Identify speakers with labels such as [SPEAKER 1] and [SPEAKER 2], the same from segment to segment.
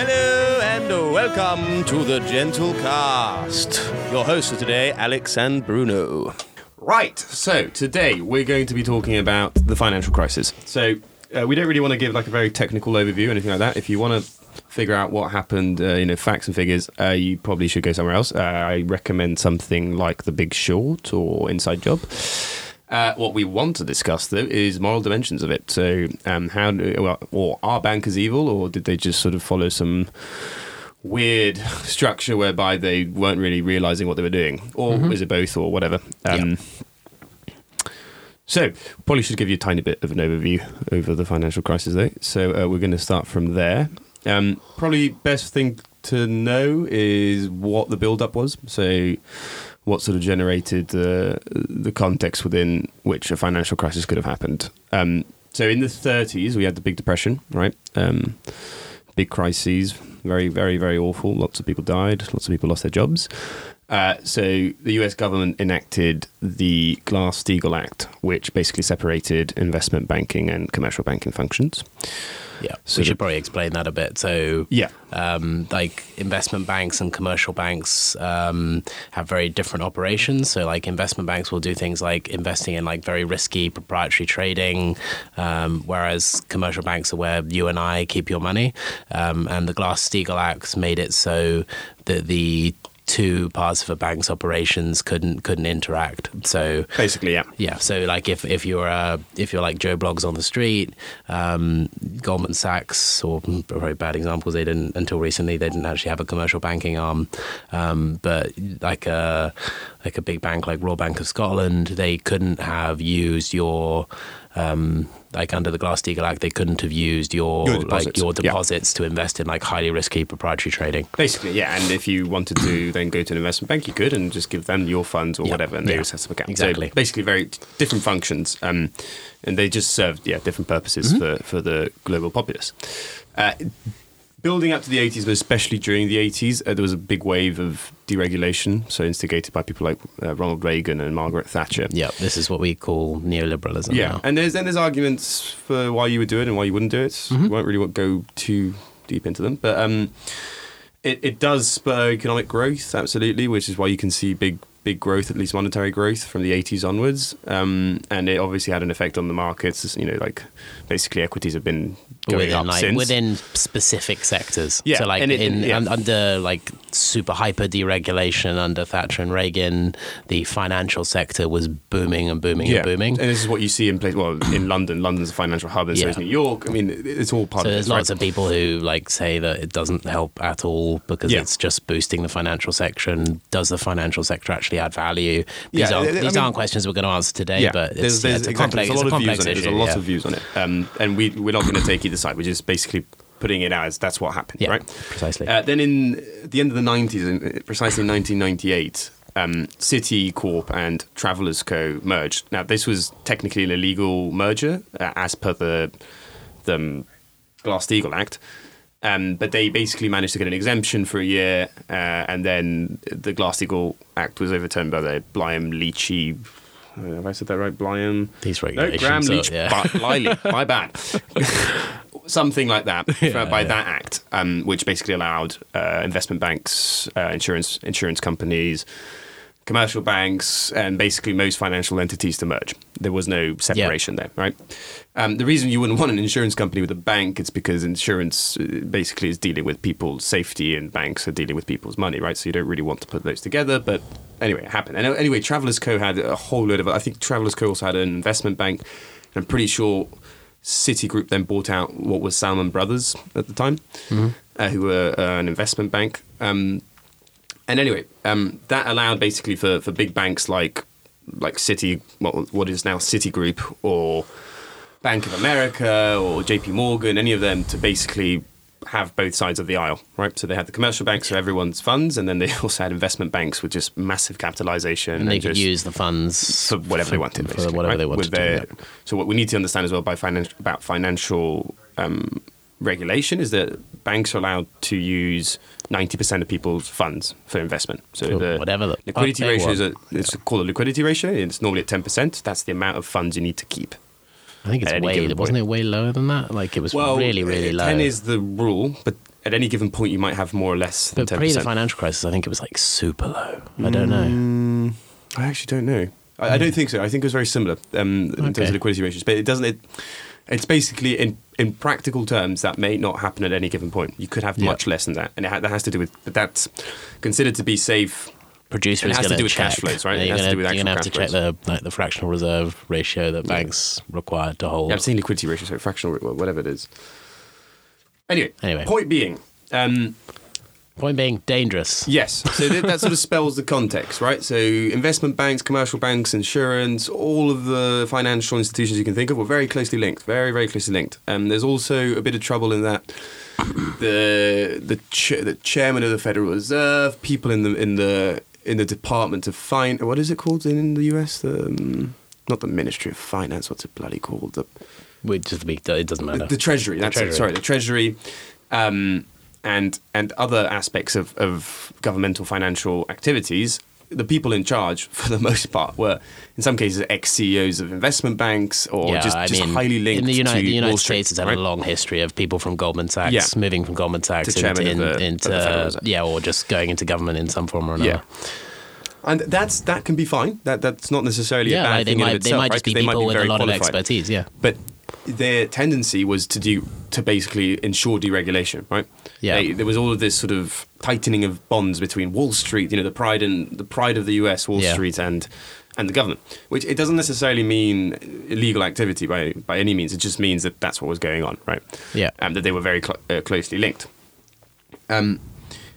[SPEAKER 1] Hello and welcome to the Gentle Cast. Your hosts for today, Alex and Bruno.
[SPEAKER 2] Right, so today we're going to be talking about the financial crisis. So uh, we don't really want to give like a very technical overview or anything like that. If you want to figure out what happened, uh, you know, facts and figures, uh, you probably should go somewhere else. Uh, I recommend something like The Big Short or Inside Job. Uh, what we want to discuss, though, is moral dimensions of it. So, um, how, do, well, or are bankers evil, or did they just sort of follow some weird structure whereby they weren't really realizing what they were doing, or is it both, or whatever? Um, So, probably should give you a tiny bit of an overview over the financial crisis, though. So, uh, we're going to start from there. Um, probably best thing to know is what the build-up was. So, what sort of generated the the context within which a financial crisis could have happened. Um, so, in the 30s, we had the Big Depression, right? Um, big crises, very, very, very awful. Lots of people died. Lots of people lost their jobs. Uh, so the U.S. government enacted the Glass-Steagall Act, which basically separated investment banking and commercial banking functions.
[SPEAKER 3] Yeah,
[SPEAKER 2] So
[SPEAKER 3] we should probably explain that a bit. So,
[SPEAKER 2] Yeah.
[SPEAKER 3] um, like investment banks and commercial banks um, have very different operations. So, like investment banks will do things like investing in like very risky proprietary trading, um, whereas commercial banks are where you and I keep your money. Um, and the Glass-Steagall Act made it so that the two parts of a bank's operations couldn't couldn't interact. So
[SPEAKER 2] Basically, yeah.
[SPEAKER 3] yeah, so like if if you're uh, if you're like Joe Bloggs on the street, um, Goldman Sachs or very bad examples, they didn't until recently they didn't actually have a commercial banking arm, um, but like a like a big bank like Royal Bank of Scotland, they couldn't have used your um, like under the Glass Steagall Act, they couldn't have used your,
[SPEAKER 2] Your
[SPEAKER 3] like
[SPEAKER 2] deposits,
[SPEAKER 3] your
[SPEAKER 2] yeah.
[SPEAKER 3] deposits to invest in like highly risky proprietary trading.
[SPEAKER 2] Basically, yeah. And if you wanted to then go to an investment bank, you could and just give them your funds or
[SPEAKER 3] Yeah,
[SPEAKER 2] whatever, and they
[SPEAKER 3] yeah,
[SPEAKER 2] would set up account.
[SPEAKER 3] exactly.
[SPEAKER 2] So basically, very different functions, um, and they just served yeah different purposes
[SPEAKER 3] Mm-hmm.
[SPEAKER 2] for for the global populace. Uh, building up to the 80s, but especially during the 80s, uh, there was a big wave of deregulation, so instigated by people like uh, Ronald Reagan and Margaret Thatcher.
[SPEAKER 3] Yeah, this is what we call neoliberalism.
[SPEAKER 2] Yeah,
[SPEAKER 3] now.
[SPEAKER 2] and there's and there's arguments for why you would do it and why you wouldn't do it.
[SPEAKER 3] Mm-hmm.
[SPEAKER 2] We won't really go too deep into them, but um, it it does spur economic growth, absolutely, which is why you can see big big growth, at least monetary growth, from the 80s onwards. Um, and it obviously had an effect on the markets. You know, like basically equities have been going
[SPEAKER 3] within
[SPEAKER 2] up
[SPEAKER 3] like
[SPEAKER 2] since.
[SPEAKER 3] within specific sectors.
[SPEAKER 2] Yeah,
[SPEAKER 3] so like
[SPEAKER 2] it-
[SPEAKER 3] in
[SPEAKER 2] yeah.
[SPEAKER 3] un- under like super hyper deregulation under Thatcher and Reagan, the financial sector was booming and booming and booming.
[SPEAKER 2] And this is what you see in place. Well, in London, London's a financial hub, and so
[SPEAKER 3] Yeah.
[SPEAKER 2] is New York. I mean, it's all part
[SPEAKER 3] So
[SPEAKER 2] of
[SPEAKER 3] there's
[SPEAKER 2] this,
[SPEAKER 3] lots
[SPEAKER 2] right?
[SPEAKER 3] of people who like say that it doesn't help at all because
[SPEAKER 2] Yeah.
[SPEAKER 3] it's just boosting the financial sector. And does the financial sector actually add value? These
[SPEAKER 2] Yeah,
[SPEAKER 3] aren't
[SPEAKER 2] I- I
[SPEAKER 3] these
[SPEAKER 2] mean-
[SPEAKER 3] aren't questions we're going to answer today, but it's, yeah, it's a
[SPEAKER 2] exactly-
[SPEAKER 3] complex,
[SPEAKER 2] there's
[SPEAKER 3] a complex
[SPEAKER 2] views on it. There's a lot
[SPEAKER 3] yeah.
[SPEAKER 2] of views on it, um, and we we're not going to take either side. We're just basically putting it out as that's what happened,
[SPEAKER 3] Yeah,
[SPEAKER 2] right?
[SPEAKER 3] precisely.
[SPEAKER 2] Uh, then in the end of the 90s, in, precisely in 1998. Um, Citicorp and Travelers Co. merged. Now, this was technically an illegal merger, uh, as per the the um, Glass-Steagall Act. Um, but they basically managed to get an exemption for a year, uh, and then the Glass-Steagall Act was overturned by the Bliam Leachy. Have I said that right? Bliam.
[SPEAKER 3] These
[SPEAKER 2] No,
[SPEAKER 3] regulations.
[SPEAKER 2] Graham
[SPEAKER 3] are-
[SPEAKER 2] Leach.
[SPEAKER 3] yeah.
[SPEAKER 2] My bad. Something like that for- by that act, um, which basically allowed uh, investment banks, uh, insurance insurance companies, commercial banks, and basically most financial entities to merge. There was no separation there, right? Um, the reason you wouldn't want an insurance company with a bank is because insurance uh, basically is dealing with people's safety, and banks are dealing with people's money, right? So you don't really want to put those together. But anyway, it happened. And uh, anyway, Travelers Co had a whole load of. I think Travelers Co also had an investment bank. I'm pretty sure Citigroup then bought out what was Salomon Brothers at the time, uh, who were uh, an investment bank. Um, and anyway, um, that allowed basically for, for big banks like like City, what, what is now Citigroup, or Bank of America, or J.P. Morgan, any of them to basically have both sides of the aisle, right? So they had the commercial banks for everyone's funds, and then they also had investment banks with just massive capitalization.
[SPEAKER 3] and they could use the funds
[SPEAKER 2] for whatever they wanted,
[SPEAKER 3] for whatever
[SPEAKER 2] right?
[SPEAKER 3] they wanted.
[SPEAKER 2] their-. So what we need to understand as well by finan- about financial um, regulation is that banks are allowed to use ninety percent of people's funds for investment. So the
[SPEAKER 3] whatever the
[SPEAKER 2] liquidity ratio is a, it's called a liquidity ratio. It's normally at ten percent. That's the amount of funds you need to keep.
[SPEAKER 3] I think it's way wasn't
[SPEAKER 2] point.
[SPEAKER 3] it way lower than that? Like it was really really
[SPEAKER 2] uh,
[SPEAKER 3] low.
[SPEAKER 2] Ten is the rule, but at any given point you might have more or less than
[SPEAKER 3] But
[SPEAKER 2] ten
[SPEAKER 3] pre the financial crisis, I think it was like super low. I don't know.
[SPEAKER 2] I actually don't know. I, I don't think so. I think it was very similar um, in terms of liquidity ratios, but it doesn't. It, it's basically in in practical terms that may not happen at any given point. You could have
[SPEAKER 3] Yeah.
[SPEAKER 2] much less than that, and it ha- that has to do with. But that's considered to be safe.
[SPEAKER 3] Producer
[SPEAKER 2] It has to do with
[SPEAKER 3] check.
[SPEAKER 2] cash flows, right?
[SPEAKER 3] Yeah, You're
[SPEAKER 2] has to
[SPEAKER 3] going
[SPEAKER 2] do with
[SPEAKER 3] to
[SPEAKER 2] actual
[SPEAKER 3] have to
[SPEAKER 2] cash
[SPEAKER 3] check the like the fractional reserve ratio that banks required to hold.
[SPEAKER 2] Yeah, I've seen liquidity ratio, so fractional, whatever it is. Anyway,
[SPEAKER 3] Anyway.
[SPEAKER 2] point being, um,
[SPEAKER 3] Point being, dangerous.
[SPEAKER 2] Yes. So that, that sort of spells the context, right? So investment banks, commercial banks, insurance, all of the financial institutions you can think of were very closely linked. Very, very closely linked. Um, there's also a bit of trouble in that the the ch- the chairman of the Federal Reserve, people in the in the in the Department of Fin, what is it called in the US? The um, not the Ministry of Finance. What's it bloody called? The
[SPEAKER 3] We just be, it doesn't matter.
[SPEAKER 2] the Treasury. That's
[SPEAKER 3] Treasury.
[SPEAKER 2] it. Sorry, the Treasury, um, and and other aspects of, of governmental financial activities. The people in charge, for the most part, were in some cases ex CEOs of investment banks or
[SPEAKER 3] yeah,
[SPEAKER 2] just,
[SPEAKER 3] I
[SPEAKER 2] just
[SPEAKER 3] mean,
[SPEAKER 2] highly linked
[SPEAKER 3] in the United,
[SPEAKER 2] to
[SPEAKER 3] the United
[SPEAKER 2] Street,
[SPEAKER 3] States has had
[SPEAKER 2] right?
[SPEAKER 3] a long history of people from Goldman Sachs
[SPEAKER 2] Yeah.
[SPEAKER 3] moving from Goldman Sachs
[SPEAKER 2] To
[SPEAKER 3] into,
[SPEAKER 2] of the-
[SPEAKER 3] into yeah, or just going into government in some form or another.
[SPEAKER 2] Yeah. and that's that can be fine. That that's not necessarily a
[SPEAKER 3] Yeah,
[SPEAKER 2] bad
[SPEAKER 3] like they
[SPEAKER 2] thing in
[SPEAKER 3] might they
[SPEAKER 2] itself,
[SPEAKER 3] might
[SPEAKER 2] right?
[SPEAKER 3] just be
[SPEAKER 2] 'Cause they might
[SPEAKER 3] people with a lot of expertise. Yeah,
[SPEAKER 2] but their tendency was to do to basically ensure deregulation, right?
[SPEAKER 3] Yeah.
[SPEAKER 2] They, there was all of this sort of tightening of bonds between Wall Street, you know, the pride and the pride of the U.S. Wall
[SPEAKER 3] Yeah.
[SPEAKER 2] Street and and the government, which it doesn't necessarily mean illegal activity by by any means. It just means that that's what was going on, right?
[SPEAKER 3] Yeah.
[SPEAKER 2] and that they were very cl- uh, closely linked. Um,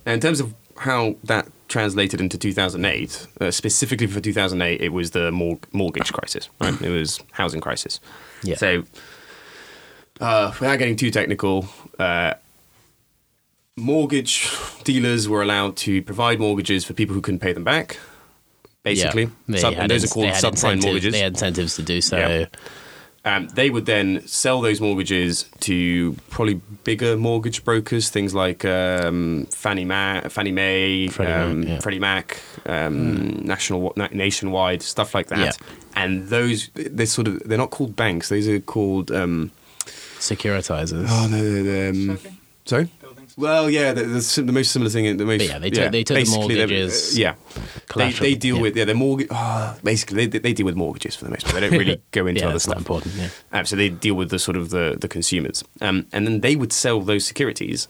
[SPEAKER 2] now in terms of how that translated into 2008, uh, specifically for 2008, it was the mor- mortgage crisis, right? It was housing crisis.
[SPEAKER 3] Yeah.
[SPEAKER 2] So, uh, without getting too technical, uh, mortgage dealers were allowed to provide mortgages for people who couldn't pay them back. Basically,
[SPEAKER 3] yeah.
[SPEAKER 2] Sub- and those are called subprime mortgages.
[SPEAKER 3] They had incentives to do so.
[SPEAKER 2] Yeah. Um, they would then sell those mortgages to probably bigger mortgage brokers, things like um, Fannie, Ma- Fannie Mae,
[SPEAKER 3] Freddie
[SPEAKER 2] um,
[SPEAKER 3] Mac, yeah.
[SPEAKER 2] Freddie Mac, um, national, na- nationwide, stuff like that.
[SPEAKER 3] Yeah.
[SPEAKER 2] And those, they're sort of, they're not called banks. Those are called. Um,
[SPEAKER 3] Securitizers.
[SPEAKER 2] oh no, they're, they're, um, sorry. Well, yeah, the, the, the most similar thing. The most,
[SPEAKER 3] But yeah, they took- they took the mortgages,
[SPEAKER 2] yeah, they, they deal
[SPEAKER 3] yeah.
[SPEAKER 2] with yeah, the mortgage. Oh, basically, they, they deal with mortgages for the most part. They don't really go into
[SPEAKER 3] yeah,
[SPEAKER 2] other stuff.
[SPEAKER 3] important. Yeah.
[SPEAKER 2] So they deal with the sort of the, the consumers, um, and then they would sell those securities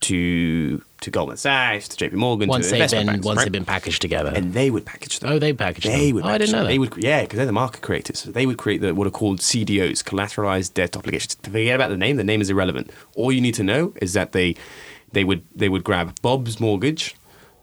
[SPEAKER 2] to to Goldman Sachs, to J.P. Morgan,
[SPEAKER 3] Once
[SPEAKER 2] to
[SPEAKER 3] they've been
[SPEAKER 2] banks,
[SPEAKER 3] once
[SPEAKER 2] right?
[SPEAKER 3] they've been packaged together.
[SPEAKER 2] and they would package them.
[SPEAKER 3] oh, they packaged
[SPEAKER 2] They
[SPEAKER 3] them.
[SPEAKER 2] would.
[SPEAKER 3] Oh, I
[SPEAKER 2] package
[SPEAKER 3] didn't know
[SPEAKER 2] them.
[SPEAKER 3] that.
[SPEAKER 2] They would. Yeah, because they're the market creators. So they would create the what are called CDOs, collateralized debt obligations. Forget about the name. The name is irrelevant. All you need to know is that they they would they would grab Bob's mortgage.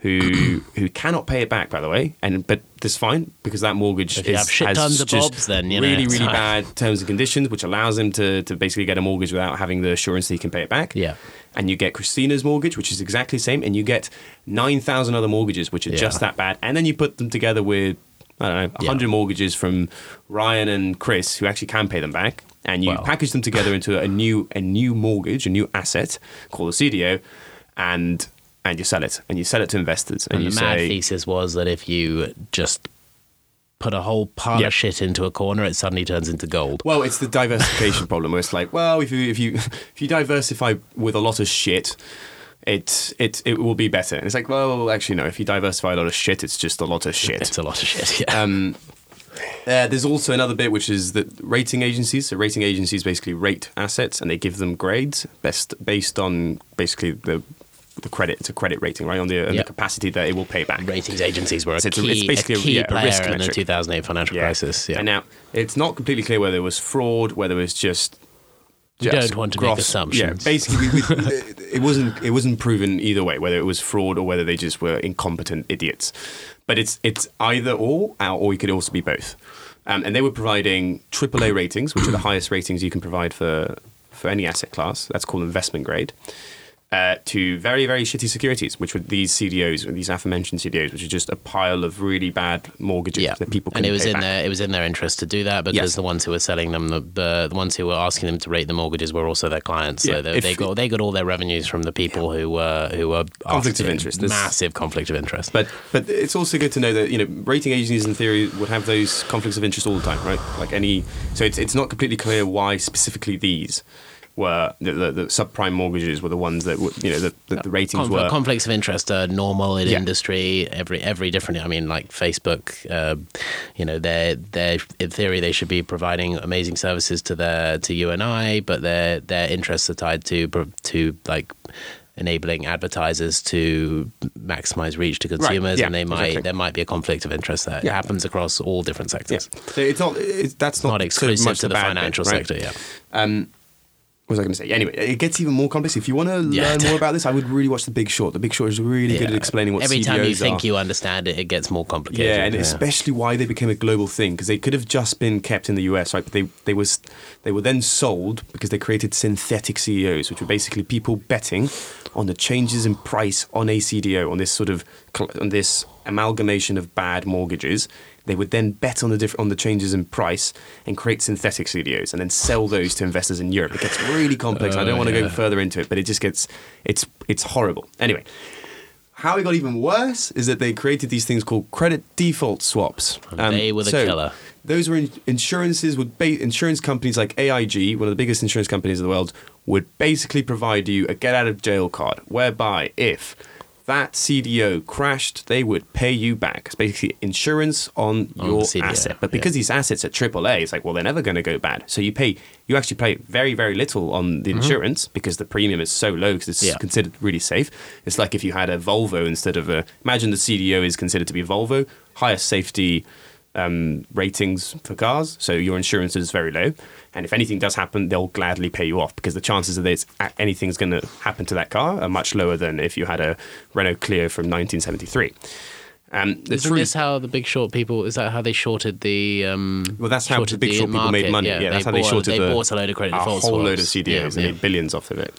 [SPEAKER 2] Who who cannot pay it back, by the way, and but that's fine because that mortgage
[SPEAKER 3] If
[SPEAKER 2] is,
[SPEAKER 3] have shit
[SPEAKER 2] has
[SPEAKER 3] tons of
[SPEAKER 2] just
[SPEAKER 3] Bobs, then, you know,
[SPEAKER 2] really really bad terms and conditions, which allows him to to basically get a mortgage without having the assurance that he can pay it back.
[SPEAKER 3] Yeah.
[SPEAKER 2] And you get Christina's mortgage, which is exactly the same, and you get nine thousand other mortgages, which are
[SPEAKER 3] Yeah.
[SPEAKER 2] just that bad, and then you put them together with I don't know,
[SPEAKER 3] Yeah.
[SPEAKER 2] 100 mortgages from Ryan and Chris who actually can pay them back. And you
[SPEAKER 3] Wow.
[SPEAKER 2] package them together into a new a new mortgage, a new asset called a CDO, and and you sell it. And you sell it to investors. And,
[SPEAKER 3] And the mad
[SPEAKER 2] say,
[SPEAKER 3] thesis was that if you just put a whole pile
[SPEAKER 2] Yeah.
[SPEAKER 3] of shit into a corner, it suddenly turns into gold.
[SPEAKER 2] well, it's the diversification problem where it's like, well, if you if you if you diversify with a lot of shit, it it it will be better. And it's like, well, actually no, if you diversify a lot of shit, it's just a lot of shit.
[SPEAKER 3] It's a lot of shit. Yeah.
[SPEAKER 2] Um, uh, there's also another bit which is that rating agencies. So rating agencies basically rate assets and they give them grades best based on basically the the credit. It's a credit rating, right? On the, on
[SPEAKER 3] Yeah.
[SPEAKER 2] the capacity that it will pay back.
[SPEAKER 3] Ratings agencies were a
[SPEAKER 2] So a-
[SPEAKER 3] key,
[SPEAKER 2] it's basically
[SPEAKER 3] a
[SPEAKER 2] a-
[SPEAKER 3] key
[SPEAKER 2] yeah, a
[SPEAKER 3] player
[SPEAKER 2] risk
[SPEAKER 3] in the 2008 financial crisis. Yeah.
[SPEAKER 2] And now it's not completely clear whether it was fraud, whether it was just. Just
[SPEAKER 3] don't want to make assumptions.
[SPEAKER 2] Yeah, basically, we, we, it wasn't it wasn't proven either way whether it was fraud or whether they just were incompetent idiots. But it's it's either or, uh, or it could also be both. Um, and they were providing AAA ratings, which are the highest ratings you can provide for for any asset class. That's called investment grade. Uh, to very very shitty securities, which were these CDOs, these aforementioned CDOs, which are just a pile of really bad mortgages
[SPEAKER 3] yeah,
[SPEAKER 2] that people
[SPEAKER 3] and it was in
[SPEAKER 2] back.
[SPEAKER 3] their it was in their interest to do that because
[SPEAKER 2] Yes.
[SPEAKER 3] the ones who were selling them, the, the the ones who were asking them to rate the mortgages were also their clients. So
[SPEAKER 2] Yeah,
[SPEAKER 3] they,
[SPEAKER 2] if-
[SPEAKER 3] they got they got all their revenues from the people who were who were
[SPEAKER 2] Conflict of interest. There's-
[SPEAKER 3] massive conflict of interest.
[SPEAKER 2] But but it's also good to know that you know rating agencies in theory would have those conflicts of interest all the time, right? Like any, so it's it's not completely clear why specifically these. Were the, the, the subprime mortgages were the ones that were, you know the, the, the ratings
[SPEAKER 3] Conf-
[SPEAKER 2] were
[SPEAKER 3] conflicts of interest are normal in
[SPEAKER 2] Yeah.
[SPEAKER 3] industry. Every every different. I mean, like Facebook, uh, you know, they they in theory they should be providing amazing services to their to you and I, but their their interests are tied to to like enabling advertisers to maximize reach to consumers,
[SPEAKER 2] yeah,
[SPEAKER 3] and they might
[SPEAKER 2] exactly.
[SPEAKER 3] there might be a conflict of interest there. It happens across all different
[SPEAKER 2] yeah.
[SPEAKER 3] sectors.
[SPEAKER 2] So it's not it's, that's not,
[SPEAKER 3] Not
[SPEAKER 2] so
[SPEAKER 3] exclusive
[SPEAKER 2] much
[SPEAKER 3] to the
[SPEAKER 2] bad bit,
[SPEAKER 3] financial
[SPEAKER 2] right?
[SPEAKER 3] sector. Yeah.
[SPEAKER 2] Um, was I going to say? Anyway, it gets even more complex. If you want to
[SPEAKER 3] Yeah.
[SPEAKER 2] learn more about this, I would really watch The Big Short. The Big Short is really good at
[SPEAKER 3] Yeah.
[SPEAKER 2] explaining what
[SPEAKER 3] Every
[SPEAKER 2] CDOs
[SPEAKER 3] time you
[SPEAKER 2] are.
[SPEAKER 3] think you understand it, it gets more complicated.
[SPEAKER 2] Yeah, and especially why they became a global thing because they could have just been kept in the US, right? But they they was they were then sold because they created synthetic CDOs, which were basically people betting on the changes in price on a CDO on this sort of on this amalgamation of bad mortgages. They would then bet on the diff- on the changes in price and create synthetic CDOs and then sell those to investors in Europe. It gets really complex. I don't
[SPEAKER 3] Oh,
[SPEAKER 2] want to go further into it, but it just gets it's it's horrible. Anyway, how it got even worse is that they created these things called credit default swaps. Um,
[SPEAKER 3] they were the
[SPEAKER 2] so
[SPEAKER 3] killer.
[SPEAKER 2] Those were in- insurances would ba- insurance companies like AIG, one of the biggest insurance companies in the world, would basically provide you a get out of jail card, whereby if that CDO crashed, they would pay you back. It's basically insurance on
[SPEAKER 3] On
[SPEAKER 2] your
[SPEAKER 3] CDO,
[SPEAKER 2] asset. But
[SPEAKER 3] yeah.
[SPEAKER 2] because these assets are AAA, it's like, well, they're never going to go bad. So you pay, you actually pay very, very little on the insurance because the premium is so low because it's
[SPEAKER 3] Mm-hmm. Yeah.
[SPEAKER 2] considered really safe. It's like if you had a Volvo instead of a. Imagine the CDO is considered to be Volvo, highest safety um, ratings for cars, so your insurance is very low. And if anything does happen, they'll gladly pay you off because the chances that it's, anything's going to happen to that car are much lower than if you had a Renault Clio from 1973. Um, the
[SPEAKER 3] Isn't
[SPEAKER 2] truth-
[SPEAKER 3] this how the Big Short people? Is that how they shorted the? Um,
[SPEAKER 2] Well, that's how the Big Short people made money. Yeah, that's
[SPEAKER 3] they
[SPEAKER 2] how they shorted
[SPEAKER 3] They
[SPEAKER 2] the,
[SPEAKER 3] bought a load of credit
[SPEAKER 2] a
[SPEAKER 3] default
[SPEAKER 2] whole load of. CDOs
[SPEAKER 3] Yeah,
[SPEAKER 2] and
[SPEAKER 3] yeah.
[SPEAKER 2] made billions off of it.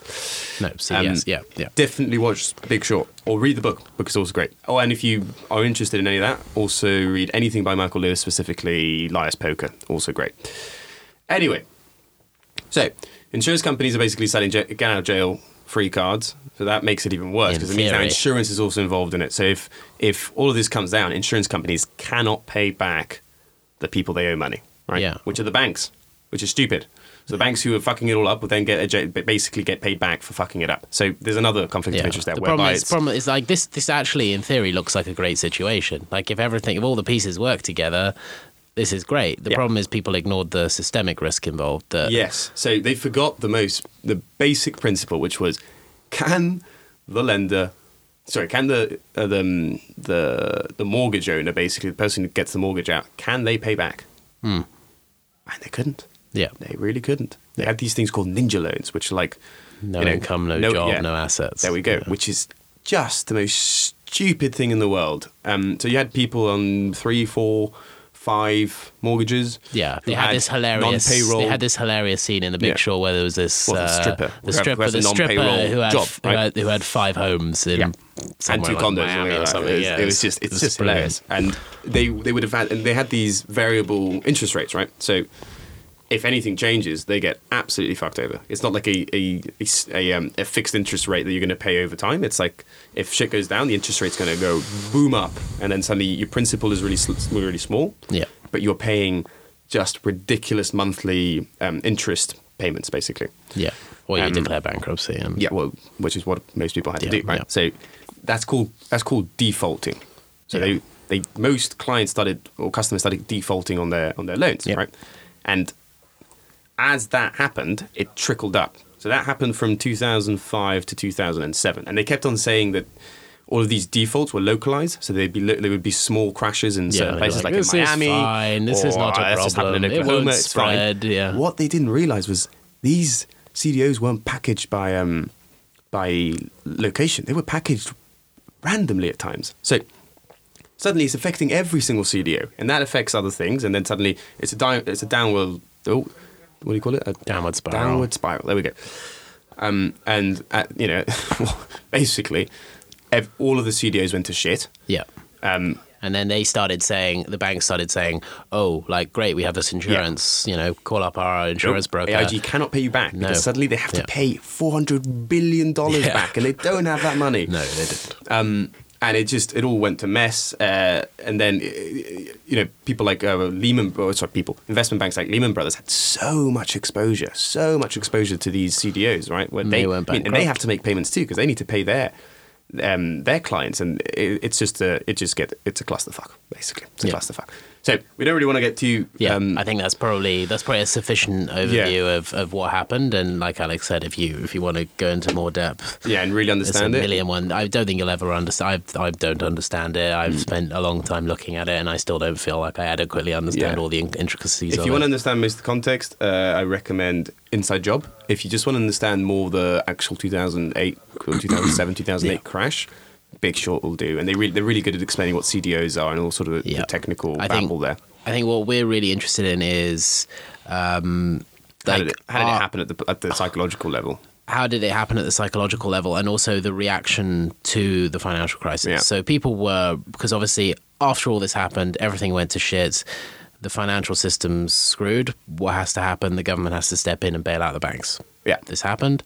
[SPEAKER 3] No, CDS.
[SPEAKER 2] Um,
[SPEAKER 3] yeah, yeah.
[SPEAKER 2] Definitely watch Big Short or read the book. Book is also great. Oh, and if you are interested in any of that, also read anything by Michael Lewis, specifically Liar's Poker. Also great. Anyway, so insurance companies are basically selling get out of jail free cards. So that makes it even worse because it means now insurance is also involved in it. So if if all of this comes down, insurance companies cannot pay back the people they owe money, right?
[SPEAKER 3] Yeah.
[SPEAKER 2] Which are the banks, which is stupid. So the banks who are fucking it all up will then get basically get paid back for fucking it up. So there's another conflict of interest there.
[SPEAKER 3] The problem is,
[SPEAKER 2] it's-
[SPEAKER 3] problem is like this. This actually, in theory, looks like a great situation. Like if everything, if all the pieces work together, this is great. The
[SPEAKER 2] Yeah.
[SPEAKER 3] problem is people ignored the systemic risk involved. That
[SPEAKER 2] Yes. So they forgot the most, the basic principle, which was, can the lender, sorry, can the uh, the, um, the the mortgage owner, basically the person who gets the mortgage out, can they pay back?
[SPEAKER 3] Hmm.
[SPEAKER 2] And they couldn't.
[SPEAKER 3] yeah,
[SPEAKER 2] They really couldn't. They had these things called ninja loans, which are like
[SPEAKER 3] no
[SPEAKER 2] you know,
[SPEAKER 3] income, no, job, no assets.
[SPEAKER 2] There we go.
[SPEAKER 3] Yeah.
[SPEAKER 2] Which is just the most stupid thing in the world. Um, so you had people on three, four, five mortgages.
[SPEAKER 3] Yeah, they had, this hilarious.
[SPEAKER 2] non-payroll.
[SPEAKER 3] They had this hilarious scene in The Big
[SPEAKER 2] Yeah.
[SPEAKER 3] Short where there was this
[SPEAKER 2] Well, the
[SPEAKER 3] uh,
[SPEAKER 2] stripper. Who
[SPEAKER 3] the
[SPEAKER 2] had-
[SPEAKER 3] stripper,
[SPEAKER 2] who
[SPEAKER 3] the stripper who had,
[SPEAKER 2] job,
[SPEAKER 3] who, had who had five homes in
[SPEAKER 2] Yeah. and two
[SPEAKER 3] like
[SPEAKER 2] condos
[SPEAKER 3] Miami or something.
[SPEAKER 2] It was,
[SPEAKER 3] yeah,
[SPEAKER 2] it was just it's
[SPEAKER 3] was
[SPEAKER 2] just
[SPEAKER 3] brilliant.
[SPEAKER 2] hilarious. And they they would have had and they had these variable interest rates, right? So if anything changes, they get absolutely fucked over. It's not like a a, a um, a fixed interest rate that you're going to pay over time. It's like if shit goes down, the interest rate's going to go boom up, and then suddenly your principal is really really small.
[SPEAKER 3] Yeah.
[SPEAKER 2] but you're paying just ridiculous monthly um, interest payments, basically.
[SPEAKER 3] Yeah, or you
[SPEAKER 2] Um,
[SPEAKER 3] declare bankruptcy. And
[SPEAKER 2] Yeah, well, which is what most people had to
[SPEAKER 3] Yeah,
[SPEAKER 2] do, right?
[SPEAKER 3] yeah.
[SPEAKER 2] So that's called that's called defaulting. So
[SPEAKER 3] Yeah.
[SPEAKER 2] they they most clients started or customers started defaulting on their on their loans,
[SPEAKER 3] Yeah.
[SPEAKER 2] right? And as that happened, it trickled up. So that happened from 2005 to 2007, and they kept on saying that all of these defaults were localized, so they'd be lo- there would be small crashes in certain
[SPEAKER 3] they're
[SPEAKER 2] places
[SPEAKER 3] like,
[SPEAKER 2] like,
[SPEAKER 3] "This
[SPEAKER 2] in
[SPEAKER 3] is
[SPEAKER 2] Miami.
[SPEAKER 3] fine, this is not a
[SPEAKER 2] "Ah, this happened in
[SPEAKER 3] problem, it won't
[SPEAKER 2] it's fine."
[SPEAKER 3] spread, yeah.
[SPEAKER 2] What they didn't realize was these CDOs weren't packaged by um, by location; they were packaged randomly at times. So suddenly it's affecting every single CDO, and that affects other things. And then suddenly it's a di- it's a downward. Oh, what do you call it? A
[SPEAKER 3] Downward spiral.
[SPEAKER 2] Downward spiral. There we go. Um, and uh, you know, basically, ev- all of the CDOs went to shit.
[SPEAKER 3] yeah.
[SPEAKER 2] Um,
[SPEAKER 3] And then they started saying, the bank started saying, "Oh, like great, we have this insurance. You know, call up our insurance broker."
[SPEAKER 2] AIG cannot pay you back
[SPEAKER 3] No.
[SPEAKER 2] because suddenly they have to pay four hundred billion dollars
[SPEAKER 3] Yeah.
[SPEAKER 2] back, and they don't have that money.
[SPEAKER 3] No, they didn't.
[SPEAKER 2] Um, and it just it all went to mess. Uh, and then you know people like uh, Lehman, oh, sorry, people investment banks like Lehman Brothers had so much exposure, so much exposure to these CDOs, right? Where
[SPEAKER 3] And they went
[SPEAKER 2] I mean, and they have to make payments too because they need to pay their um, their clients, and it, it's just a it just get it's a clusterfuck basically. It's a
[SPEAKER 3] Yeah.
[SPEAKER 2] clusterfuck. So we don't really want to get too
[SPEAKER 3] Yeah,
[SPEAKER 2] um,
[SPEAKER 3] I think that's probably that's probably a sufficient overview of, of what happened. And like Alex said, if you if you want to go into more depth,
[SPEAKER 2] yeah, and really understand it.
[SPEAKER 3] million one. I don't think you'll ever understand. I I don't understand it. I've
[SPEAKER 2] Mm.
[SPEAKER 3] spent a long time looking at it, and I still don't feel like I adequately understand
[SPEAKER 2] Yeah.
[SPEAKER 3] all the intricacies.
[SPEAKER 2] If you want to understand most of the context, uh, I recommend Inside Job. If you just want to understand more the actual 2008, 2007, 2008
[SPEAKER 3] Yeah.
[SPEAKER 2] crash, Big Short will do. And they re- they're really good at explaining what CDOs are and all sort of the technical
[SPEAKER 3] I think-
[SPEAKER 2] babble there.
[SPEAKER 3] I think what we're really interested in is um,
[SPEAKER 2] How did, it, how did
[SPEAKER 3] our-
[SPEAKER 2] it happen at the, at the psychological level?
[SPEAKER 3] how did it happen at the psychological level and also the reaction to the financial crisis
[SPEAKER 2] Yeah.
[SPEAKER 3] so people were because obviously after all this happened everything went to shit the financial system's screwed what has to happen the government has to step in and bail out the banks
[SPEAKER 2] Yeah.
[SPEAKER 3] this happened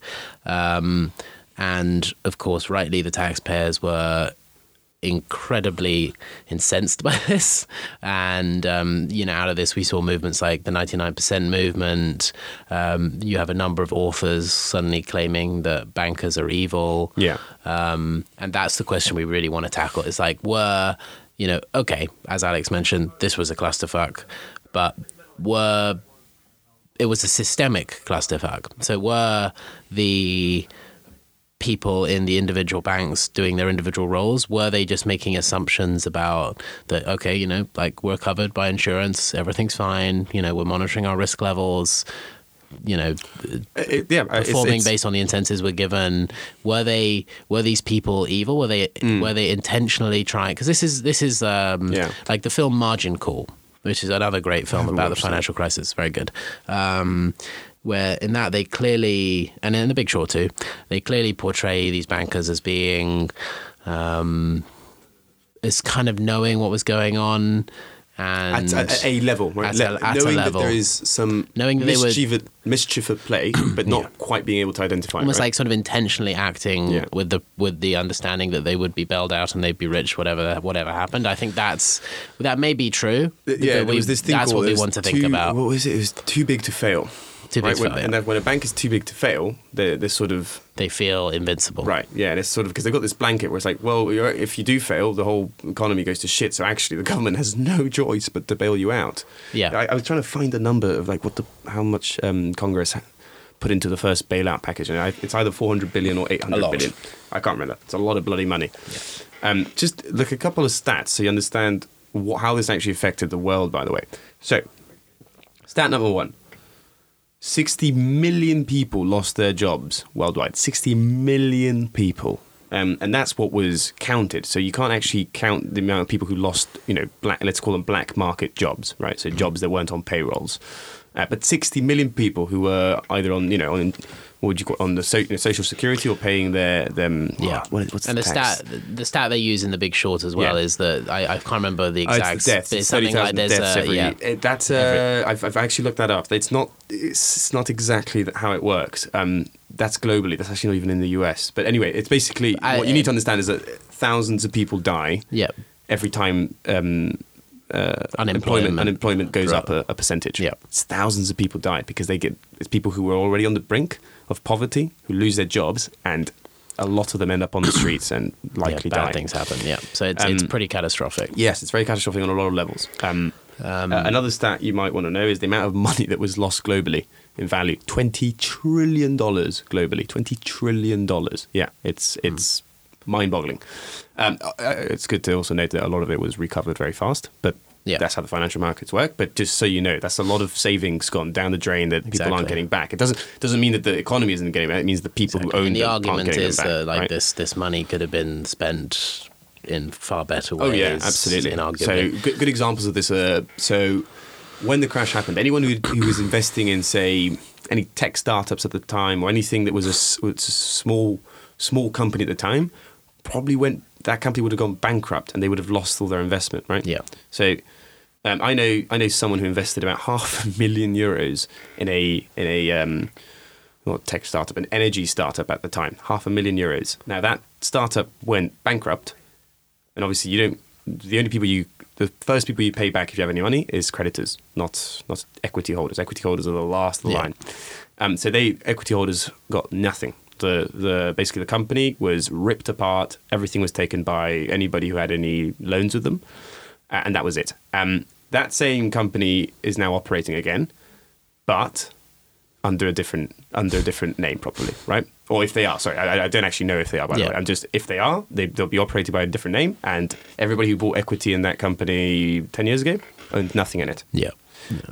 [SPEAKER 3] um, and of course rightly the taxpayers were incredibly incensed by this. And, um, you know, out of this, we saw movements like the 99% movement. Um, you have a number of authors suddenly claiming that bankers are evil.
[SPEAKER 2] Yeah.
[SPEAKER 3] Um, and that's the question we really want to tackle. It's like, were, you know, okay, as Alex mentioned, this was a clusterfuck, but were it was a systemic clusterfuck. So were the people in the individual banks doing their individual roles? Were they just making assumptions about that? Okay, you know, like we're covered by insurance, everything's fine. You know, we're monitoring our risk levels. You know,
[SPEAKER 2] It- yeah, uh, it's-
[SPEAKER 3] performing
[SPEAKER 2] it's-
[SPEAKER 3] based on the incentives we're given. Were they were these people evil? Were they were they intentionally trying? Because this is this is um,
[SPEAKER 2] Mm. Yeah.
[SPEAKER 3] like the film Margin Call, which is another great film about the financial crisis. Very good. Um, where in that they clearly, and in The Big Short too, they clearly portray these bankers as being, um, as kind of knowing what was going on, and
[SPEAKER 2] at, at a level, right?
[SPEAKER 3] At a-
[SPEAKER 2] Le-
[SPEAKER 3] at a
[SPEAKER 2] knowing
[SPEAKER 3] level.
[SPEAKER 2] that there is some
[SPEAKER 3] Knowing that they were-
[SPEAKER 2] mischief, at, mischief at play, but not quite being able to identify.
[SPEAKER 3] almost
[SPEAKER 2] right?
[SPEAKER 3] like sort of intentionally acting
[SPEAKER 2] Yeah.
[SPEAKER 3] with the with the understanding that they would be bailed out and they'd be rich whatever whatever happened. I think that's that may be true.
[SPEAKER 2] Uh, yeah, there
[SPEAKER 3] we-
[SPEAKER 2] was this thing
[SPEAKER 3] that's what
[SPEAKER 2] it
[SPEAKER 3] we want to think
[SPEAKER 2] too-
[SPEAKER 3] about.
[SPEAKER 2] What was it? It was too big to fail.
[SPEAKER 3] Too
[SPEAKER 2] right?
[SPEAKER 3] to
[SPEAKER 2] when,
[SPEAKER 3] fail.
[SPEAKER 2] And then when a bank is too big to fail, they're, they're sort of
[SPEAKER 3] They feel invincible.
[SPEAKER 2] right. Yeah, and it's sort of because they've got this blanket where it's like, well, you're, if you do fail, the whole economy goes to shit. So actually, the government has no choice but to bail you out.
[SPEAKER 3] Yeah.
[SPEAKER 2] I, I was trying to find a number of like what the how much um, Congress. ha- Put into the first bailout package, and I, it's either 400 billion or 800
[SPEAKER 1] A lot.
[SPEAKER 2] billion. I can't remember. It's a lot of bloody money. Um, just look a couple of stats so you understand what, how this actually affected the world. By the way, so stat number one: 60 million people lost their jobs worldwide. 60 million people. Um, and that's what was counted. So you can't actually count the amount of people who lost, you know, black, let's call them black market jobs, right? So jobs that weren't on payrolls. Uh, but 60 million people who were either on, you know, on what would you call on the so, you know, social security or paying their them.
[SPEAKER 3] Yeah,
[SPEAKER 2] what, what's
[SPEAKER 3] and
[SPEAKER 2] the,
[SPEAKER 3] the, stat the stat they use in the Big Short as well
[SPEAKER 2] Yeah.
[SPEAKER 3] is that I, I can't remember the
[SPEAKER 2] Oh,
[SPEAKER 3] exact.
[SPEAKER 2] it's deaths.
[SPEAKER 3] but
[SPEAKER 2] It's
[SPEAKER 3] it's something like there's
[SPEAKER 2] deaths
[SPEAKER 3] a
[SPEAKER 2] every.
[SPEAKER 3] yeah.
[SPEAKER 2] it- that's uh, I've, I've actually looked that up. It's not. It's not exactly how it works. Um, that's globally. That's actually not even in the US. But anyway, it's basically
[SPEAKER 3] I-
[SPEAKER 2] what you need to understand is that thousands of people die
[SPEAKER 3] Yeah.
[SPEAKER 2] every time um, uh,
[SPEAKER 3] Unemployment.
[SPEAKER 2] unemployment goes
[SPEAKER 3] Right.
[SPEAKER 2] up a, a percentage.
[SPEAKER 3] Yeah.
[SPEAKER 2] it's thousands of people die because they get it's people who were already on the brink of poverty who lose their jobs and a lot of them end up on the streets and likely
[SPEAKER 3] yeah, bad
[SPEAKER 2] die.
[SPEAKER 3] things happen. Yeah, so it's it's
[SPEAKER 2] Um,
[SPEAKER 3] pretty catastrophic.
[SPEAKER 2] Yes, it's very catastrophic on a lot of levels. Um, uh, another stat you might want to know is the amount of money that was lost globally in value: twenty trillion dollars globally. Twenty trillion dollars. Yeah, it's it's mind-boggling. Um, uh, it's good to also note that a lot of it was recovered very fast, but.
[SPEAKER 3] Yeah.
[SPEAKER 2] That's how the financial markets work. But just so you know, that's a lot of savings gone down the drain that people aren't getting back. It doesn't doesn't mean that the economy isn't getting back. It means the people who own
[SPEAKER 3] and the argument is
[SPEAKER 2] back.
[SPEAKER 3] that like
[SPEAKER 2] right?
[SPEAKER 3] this this money could have been spent in far better ways.
[SPEAKER 2] Oh yeah, absolutely.
[SPEAKER 3] Inarguably.
[SPEAKER 2] So good, good examples of this are so when the crash happened, anyone who, who was investing in say any tech startups at the time or anything that was a, was a small small company at the time probably went that company would have gone bankrupt and they would have lost all their investment, right?
[SPEAKER 3] Yeah.
[SPEAKER 2] So um, I know I know someone who invested about half a million euros in a in a um, not tech startup, an energy startup at the time, half a million euros. Now that startup went bankrupt, and obviously you don't. The only people you, the first people you pay back if you have any money is creditors, not not equity holders. Equity holders are the last of the
[SPEAKER 3] Yeah.
[SPEAKER 2] line. Um, so they equity holders got nothing. The the basically the company was ripped apart. Everything was taken by anybody who had any loans with them, and that was it. Um, that same company is now operating again, but under a different under a different name, probably, right? Or if they are, sorry, I, I don't actually know if they are. By
[SPEAKER 3] Yeah.
[SPEAKER 2] the way, I'm just if they are, they, they'll be operated by a different name, and everybody who bought equity in that company ten years ago owned nothing in it.
[SPEAKER 3] Yeah.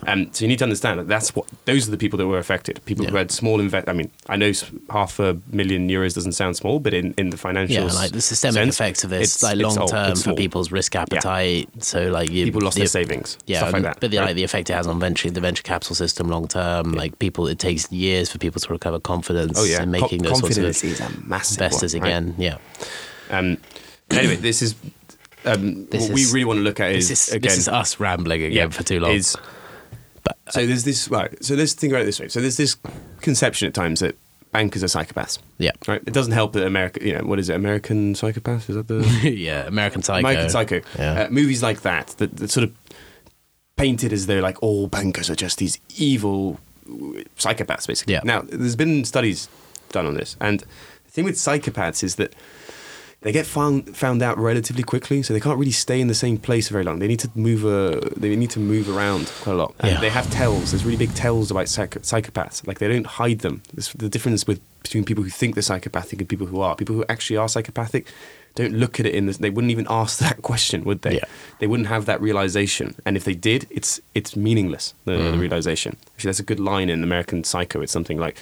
[SPEAKER 2] Um, so you need to understand that that's what those are the people that were affected. People who had small invest. I mean, I know half a million euros doesn't sound small, but in, in the financial
[SPEAKER 3] Yeah, like the systemic
[SPEAKER 2] sense,
[SPEAKER 3] effects of this,
[SPEAKER 2] it's-
[SPEAKER 3] like long term for people's risk appetite. So like you,
[SPEAKER 2] People lost
[SPEAKER 3] the,
[SPEAKER 2] their savings,
[SPEAKER 3] Yeah,
[SPEAKER 2] stuff like that.
[SPEAKER 3] But the,
[SPEAKER 2] right?
[SPEAKER 3] like the effect it has on venture, the venture capital system long term, like people, it takes years for people to recover confidence
[SPEAKER 2] oh yeah,
[SPEAKER 3] in making
[SPEAKER 2] Co-
[SPEAKER 3] those sorts of
[SPEAKER 2] is
[SPEAKER 3] investors
[SPEAKER 2] one, right?
[SPEAKER 3] again. Yeah,
[SPEAKER 2] Um, anyway, this is um,
[SPEAKER 3] This
[SPEAKER 2] what we really want to look at is,
[SPEAKER 3] this is
[SPEAKER 2] again
[SPEAKER 3] this is us rambling again for too long.
[SPEAKER 2] Is, so there's this right. So let's think about it this way. So there's this conception at times that bankers are psychopaths.
[SPEAKER 3] yeah,
[SPEAKER 2] Right. It doesn't help that America. You know what is it? American psychopath? Is that the
[SPEAKER 3] yeah, American Psycho.
[SPEAKER 2] American Psycho?
[SPEAKER 3] Yeah.
[SPEAKER 2] Uh, movies like that, that that sort of painted as though like all bankers are just these evil psychopaths, basically.
[SPEAKER 3] Yeah.
[SPEAKER 2] Now there's been studies done on this, and the thing with psychopaths is that they get found found out relatively quickly, so they can't really stay in the same place very long. They need to move. Uh, they need to move around quite a lot. And
[SPEAKER 3] Yeah.
[SPEAKER 2] they have tells. There's really big tells about psych- psychopaths. Like they don't hide them. This, the difference with between people who think they're psychopathic and people who are. People who actually are psychopathic don't look at it in this. They wouldn't even ask that question, would they?
[SPEAKER 3] Yeah.
[SPEAKER 2] They wouldn't have that realization. And if they did, it's it's meaningless. The,
[SPEAKER 3] Mm.
[SPEAKER 2] the realization. Actually, that's a good line in American Psycho. It's something like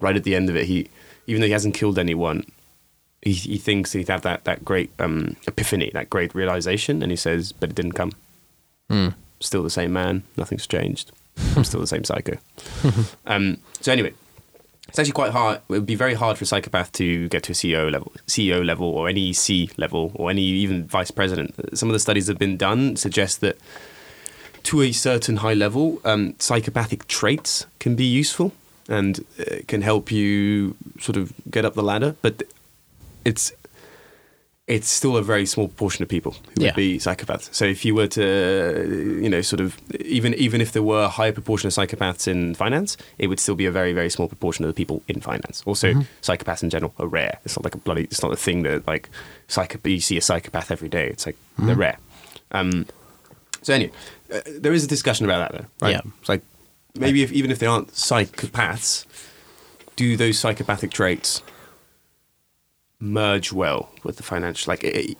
[SPEAKER 2] right at the end of it, he even though he hasn't killed anyone, he, he thinks he'd have that, that great um, epiphany, that great realization, and he says, but it didn't come. Still the same man, nothing's changed. I'm still the same psycho. um, so anyway, it's actually quite hard. It would be very hard for a psychopath to get to a CEO level, CEO level, or any C level, or any even vice president. Some of the studies that have been done suggest that to a certain high level, um, psychopathic traits can be useful and uh, can help you sort of get up the ladder. But it's it's still a very small proportion of people who
[SPEAKER 3] Yeah.
[SPEAKER 2] would be psychopaths. So if you were to, you know, sort of even even if there were a higher proportion of psychopaths in finance, it would still be a very very small proportion of the people in finance. Also, psychopaths in general are rare. It's not like a bloody. It's not a thing that like psycho. You see a psychopath every day. It's like they're rare. Um, so anyway, uh, there is a discussion about that though, right?
[SPEAKER 3] Yeah.
[SPEAKER 2] It's like maybe if even if they aren't psychopaths, do those psychopathic traits merge well with the financial? Like, it,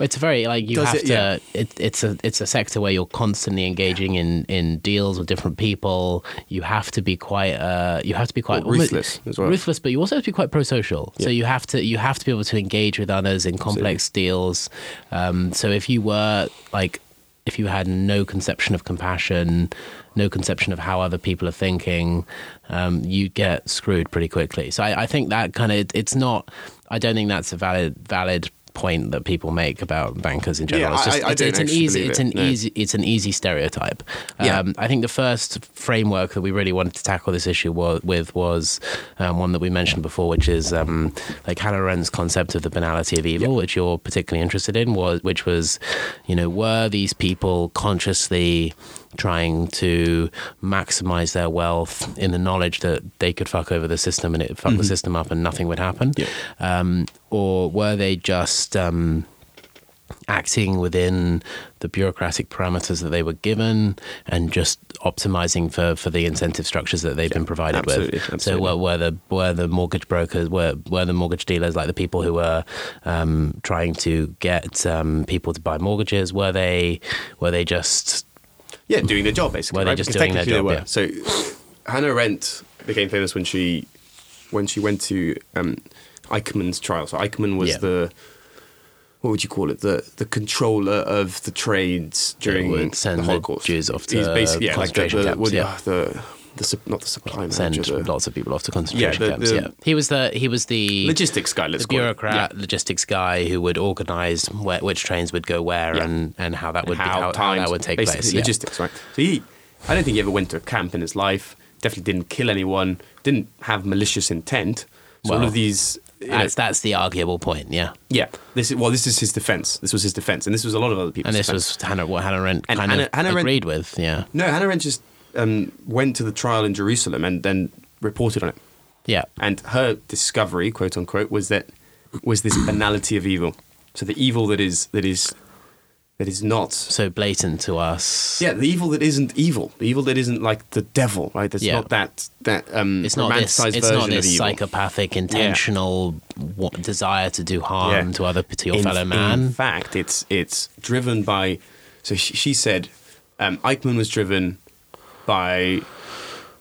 [SPEAKER 3] It's a very like you
[SPEAKER 2] Does
[SPEAKER 3] have
[SPEAKER 2] it?
[SPEAKER 3] to.
[SPEAKER 2] Yeah.
[SPEAKER 3] It, it's a it's a sector where you're constantly engaging in in deals with different people. You have to be quite. Uh, you have to be quite
[SPEAKER 2] Well, ruthless as well.
[SPEAKER 3] Ruthless, but you also have to be quite pro-social. So you have to you have to be able to engage with others in complex deals. Um, so if you were like if you had no conception of compassion, no conception of how other people are thinking, um, you get screwed pretty quickly. So I, I think that kind of it's not. I don't think that's a valid valid point that people make about bankers in general.
[SPEAKER 2] Yeah,
[SPEAKER 3] it's just
[SPEAKER 2] I- I
[SPEAKER 3] it's,
[SPEAKER 2] don't
[SPEAKER 3] it's an easy it's
[SPEAKER 2] it,
[SPEAKER 3] an
[SPEAKER 2] no.
[SPEAKER 3] easy it's an easy stereotype.
[SPEAKER 2] Yeah.
[SPEAKER 3] Um, I think the first framework that we really wanted to tackle this issue wa- with was um, one that we mentioned before, which is um, like Hannah Arendt's concept of the banality of evil, which you're particularly interested in, was which was, you know, were these people consciously trying to maximize their wealth in the knowledge that they could fuck over the system and it fuck the system up and nothing would happen,
[SPEAKER 2] Yeah.
[SPEAKER 3] um, or were they just um, acting within the bureaucratic parameters that they were given and just optimizing for, for the incentive structures that they've been provided
[SPEAKER 2] absolutely,
[SPEAKER 3] with. So were, were the were the mortgage brokers were were the mortgage dealers like the people who were um, trying to get um, people to buy mortgages? Were they were they just
[SPEAKER 2] yeah, doing their job basically.
[SPEAKER 3] Were they
[SPEAKER 2] right?
[SPEAKER 3] just
[SPEAKER 2] Because
[SPEAKER 3] doing their
[SPEAKER 2] they
[SPEAKER 3] job,
[SPEAKER 2] were. So Hannah Arendt became famous when she when she went to um, Eichmann's trial. So Eichmann was
[SPEAKER 3] Yeah.
[SPEAKER 2] the what would you call it? The the controller of the trades during the
[SPEAKER 3] the
[SPEAKER 2] Holocaust.
[SPEAKER 3] Jews off
[SPEAKER 2] He's
[SPEAKER 3] to
[SPEAKER 2] basically yeah, like the,
[SPEAKER 3] concentration
[SPEAKER 2] the,
[SPEAKER 3] camps,
[SPEAKER 2] what do you-
[SPEAKER 3] yeah.
[SPEAKER 2] the the not the supply
[SPEAKER 3] send
[SPEAKER 2] manager, the
[SPEAKER 3] lots of people off to concentration
[SPEAKER 2] the-
[SPEAKER 3] camps?
[SPEAKER 2] the-
[SPEAKER 3] yeah, he was the he was the
[SPEAKER 2] logistics guy. Let's
[SPEAKER 3] the
[SPEAKER 2] call it.
[SPEAKER 3] bureaucrat
[SPEAKER 2] Yeah.
[SPEAKER 3] logistics guy who would organize which trains would go where
[SPEAKER 2] Yeah.
[SPEAKER 3] and, and how that would be,
[SPEAKER 2] how,
[SPEAKER 3] how, how that would take
[SPEAKER 2] basically
[SPEAKER 3] place. yeah.
[SPEAKER 2] Logistics, right? So he, I don't think he ever went to a camp in his life. Definitely didn't kill anyone. Didn't have malicious intent. So all
[SPEAKER 3] Well,
[SPEAKER 2] of these
[SPEAKER 3] That's that's the arguable point. Yeah,
[SPEAKER 2] yeah. This is well, this is his defense. This was his defense, and this was a lot of other people's
[SPEAKER 3] and this
[SPEAKER 2] defense.
[SPEAKER 3] was Hannah what Hannah Arendt
[SPEAKER 2] And
[SPEAKER 3] kind
[SPEAKER 2] Hannah-
[SPEAKER 3] of
[SPEAKER 2] Hannah Arendt-
[SPEAKER 3] agreed with. Yeah,
[SPEAKER 2] no, Hannah Arendt just um, went to the trial in Jerusalem and then reported on it.
[SPEAKER 3] yeah,
[SPEAKER 2] And her discovery, quote unquote, was that was this banality of evil. So the evil that is that is that is not
[SPEAKER 3] so blatant to us.
[SPEAKER 2] yeah, the evil that isn't evil, the evil that isn't like the devil, right? That's
[SPEAKER 3] Yeah.
[SPEAKER 2] not that that um,
[SPEAKER 3] It's not this.
[SPEAKER 2] romanticized
[SPEAKER 3] It's
[SPEAKER 2] version
[SPEAKER 3] not this
[SPEAKER 2] of evil.
[SPEAKER 3] psychopathic, intentional wa- desire to do harm
[SPEAKER 2] Yeah.
[SPEAKER 3] to other to your
[SPEAKER 2] in,
[SPEAKER 3] fellow man.
[SPEAKER 2] In fact, it's it's driven by. So she, she said, um, Eichmann was driven by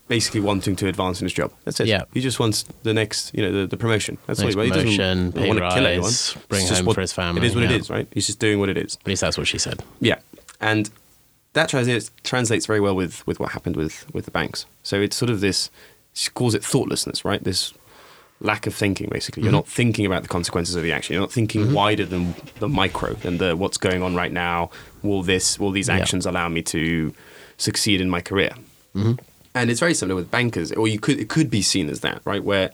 [SPEAKER 2] basically wanting to advance in his job. That's it.
[SPEAKER 3] Yeah.
[SPEAKER 2] He just wants the next, you know, the, the promotion. That's
[SPEAKER 3] Next
[SPEAKER 2] all he, he
[SPEAKER 3] promotion,
[SPEAKER 2] doesn't
[SPEAKER 3] pay
[SPEAKER 2] want to kill anyone.
[SPEAKER 3] rise,
[SPEAKER 2] It's
[SPEAKER 3] bring
[SPEAKER 2] just
[SPEAKER 3] home
[SPEAKER 2] what-
[SPEAKER 3] for his family,
[SPEAKER 2] It is what it
[SPEAKER 3] yeah.
[SPEAKER 2] is, right? He's just doing what it is.
[SPEAKER 3] At least that's what she said.
[SPEAKER 2] Yeah, and that translates translates very well with with what happened with with the banks. So it's sort of this. She calls it thoughtlessness, right? This lack of thinking, basically. You're mm-hmm. not thinking about the consequences of the action. You're not thinking mm-hmm. wider than the micro, than the what's going on right now. Will this? Will these
[SPEAKER 3] Yeah.
[SPEAKER 2] actions allow me to succeed in my career? And it's very similar with bankers, or you could it could be seen as that, right? Where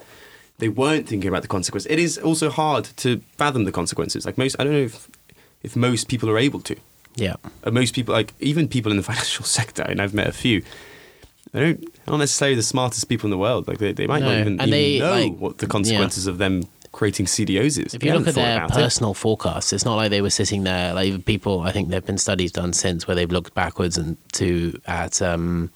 [SPEAKER 2] they weren't thinking about the consequences. It is also hard to fathom the consequences. Like most, I don't know if if most people are able to.
[SPEAKER 3] Yeah,
[SPEAKER 2] Uh, most people, like even people in the financial sector, and I've met a few, they don't, they're not necessarily the smartest people in the world. Like they, they might
[SPEAKER 3] No,
[SPEAKER 2] not even, even
[SPEAKER 3] they,
[SPEAKER 2] know
[SPEAKER 3] like,
[SPEAKER 2] what the consequences of them creating CDOs is.
[SPEAKER 3] If you look at their
[SPEAKER 2] about it.
[SPEAKER 3] personal forecasts, it's not like they were sitting there. Like people, I think there've been studies done since where they've looked backwards and to at um,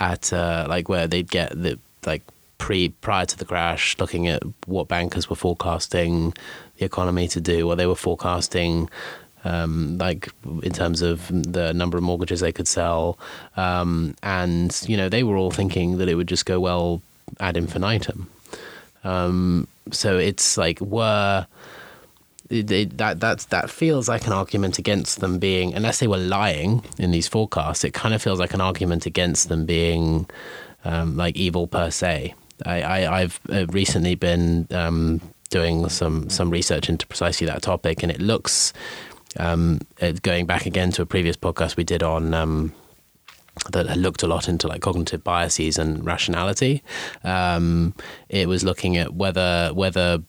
[SPEAKER 3] at uh, like where they'd get the like pre prior to the crash, looking at what bankers were forecasting the economy to do, what they were forecasting. Um, like in terms of the number of mortgages they could sell, um, and you know they were all thinking that it would just go well ad infinitum. Um, so it's like were it, that that that feels like an argument against them being unless they were lying in these forecasts. It kind of feels like an argument against them being um, like evil per se. I, I've uh, recently been um, doing some some research into precisely that topic, and it looks um, going back again to a previous podcast we did on. That had looked a lot into like cognitive biases and rationality. Um, it was looking at whether whether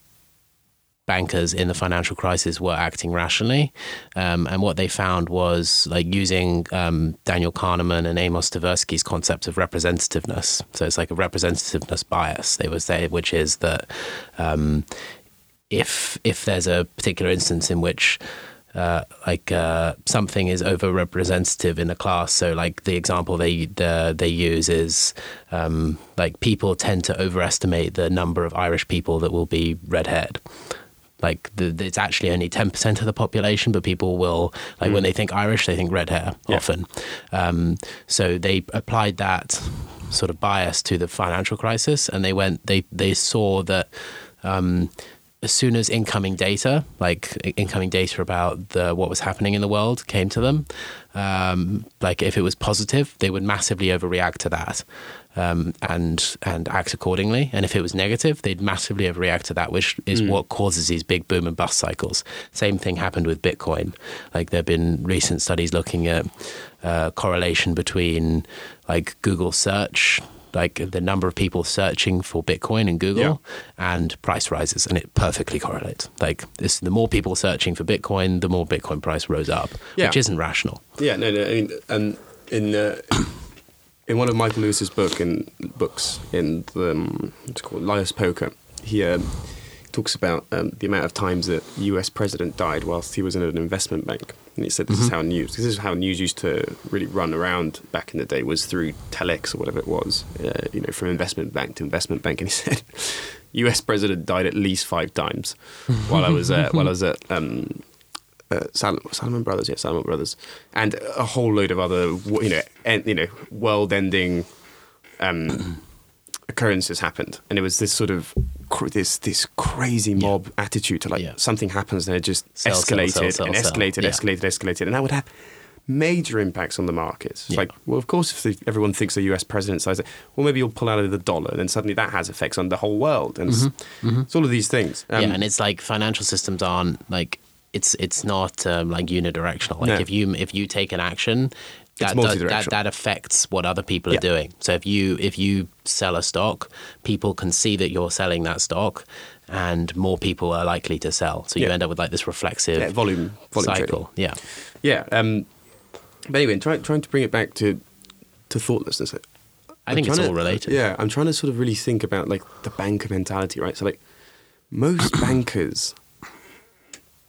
[SPEAKER 3] bankers in the financial crisis were acting rationally, um, and what they found was like using um, Daniel Kahneman and Amos Tversky's concept of representativeness. So it's like a representativeness bias. They would say, which is that um, if if there's a particular instance in which uh, like uh, something is overrepresentative in a class. So, like the example they uh, they use is um, like people tend to overestimate the number of Irish people that will be red-haired. Like the, it's actually only ten percent of the population, but people will like when they think Irish, they think red hair
[SPEAKER 2] Yeah.
[SPEAKER 3] often. Um, so they applied that sort of bias to the financial crisis, and they went they they saw that um, as soon as incoming data, like incoming data about the what was happening in the world, came to them, um, like if it was positive, they would massively overreact to that. Um, and and act accordingly. And if it was negative, they'd massively overreact to that, which is what causes these big boom and bust cycles. Same thing happened with Bitcoin. Like there have been recent studies looking at uh, correlation between like Google search, like the number of people searching for Bitcoin in Google, and price rises, and it perfectly correlates. Like this, the more people searching for Bitcoin, the more Bitcoin price rose up,
[SPEAKER 2] Yeah.
[SPEAKER 3] which isn't rational.
[SPEAKER 2] Yeah, no, no. I mean, um, in uh, in one of Michael Lewis's book in books in the um, what's it called Liar's Poker, he um, talks about um, the amount of times that U.S. president died whilst he was in an investment bank, and he said this is how news. This is how news used to really run around back in the day was through telex or whatever it was, uh, you know, from investment bank to investment bank, and he said. U.S. president died at least five times while I was uh, while I was at um, uh, Sal- Salomon Brothers, yeah, Salomon Brothers, and a whole load of other, you know, en- you know, world-ending um, occurrences happened, and it was this sort of cr- this this crazy mob attitude to like
[SPEAKER 3] Yeah.
[SPEAKER 2] something happens and it just
[SPEAKER 3] Sell,
[SPEAKER 2] escalated
[SPEAKER 3] sell, sell,
[SPEAKER 2] and escalated,
[SPEAKER 3] Yeah.
[SPEAKER 2] escalated, escalated, and that would have major impacts on the markets.
[SPEAKER 3] Yeah.
[SPEAKER 2] like, well, of course, if the, everyone thinks the U.S. president says it, well, maybe you'll pull out of the dollar, and then suddenly that has effects on the whole world, and it's, it's all of these things. Um,
[SPEAKER 3] yeah, and it's like financial systems aren't like it's it's not um, like unidirectional. Like
[SPEAKER 2] No.
[SPEAKER 3] if you if you take an action, that, does, that that affects what other people
[SPEAKER 2] Yeah.
[SPEAKER 3] are doing. So if you if you sell a stock, people can see that you're selling that stock, and more people are likely to sell. So you
[SPEAKER 2] Yeah.
[SPEAKER 3] end up with like this reflexive
[SPEAKER 2] Yeah, volume, volume trading.
[SPEAKER 3] cycle. Yeah.
[SPEAKER 2] Yeah. Um, but anyway, trying trying to bring it back to to thoughtlessness.
[SPEAKER 3] I
[SPEAKER 2] I'm
[SPEAKER 3] think it's all
[SPEAKER 2] to-
[SPEAKER 3] related.
[SPEAKER 2] Yeah, I'm trying to sort of really think about like the banker mentality, right? So like most bankers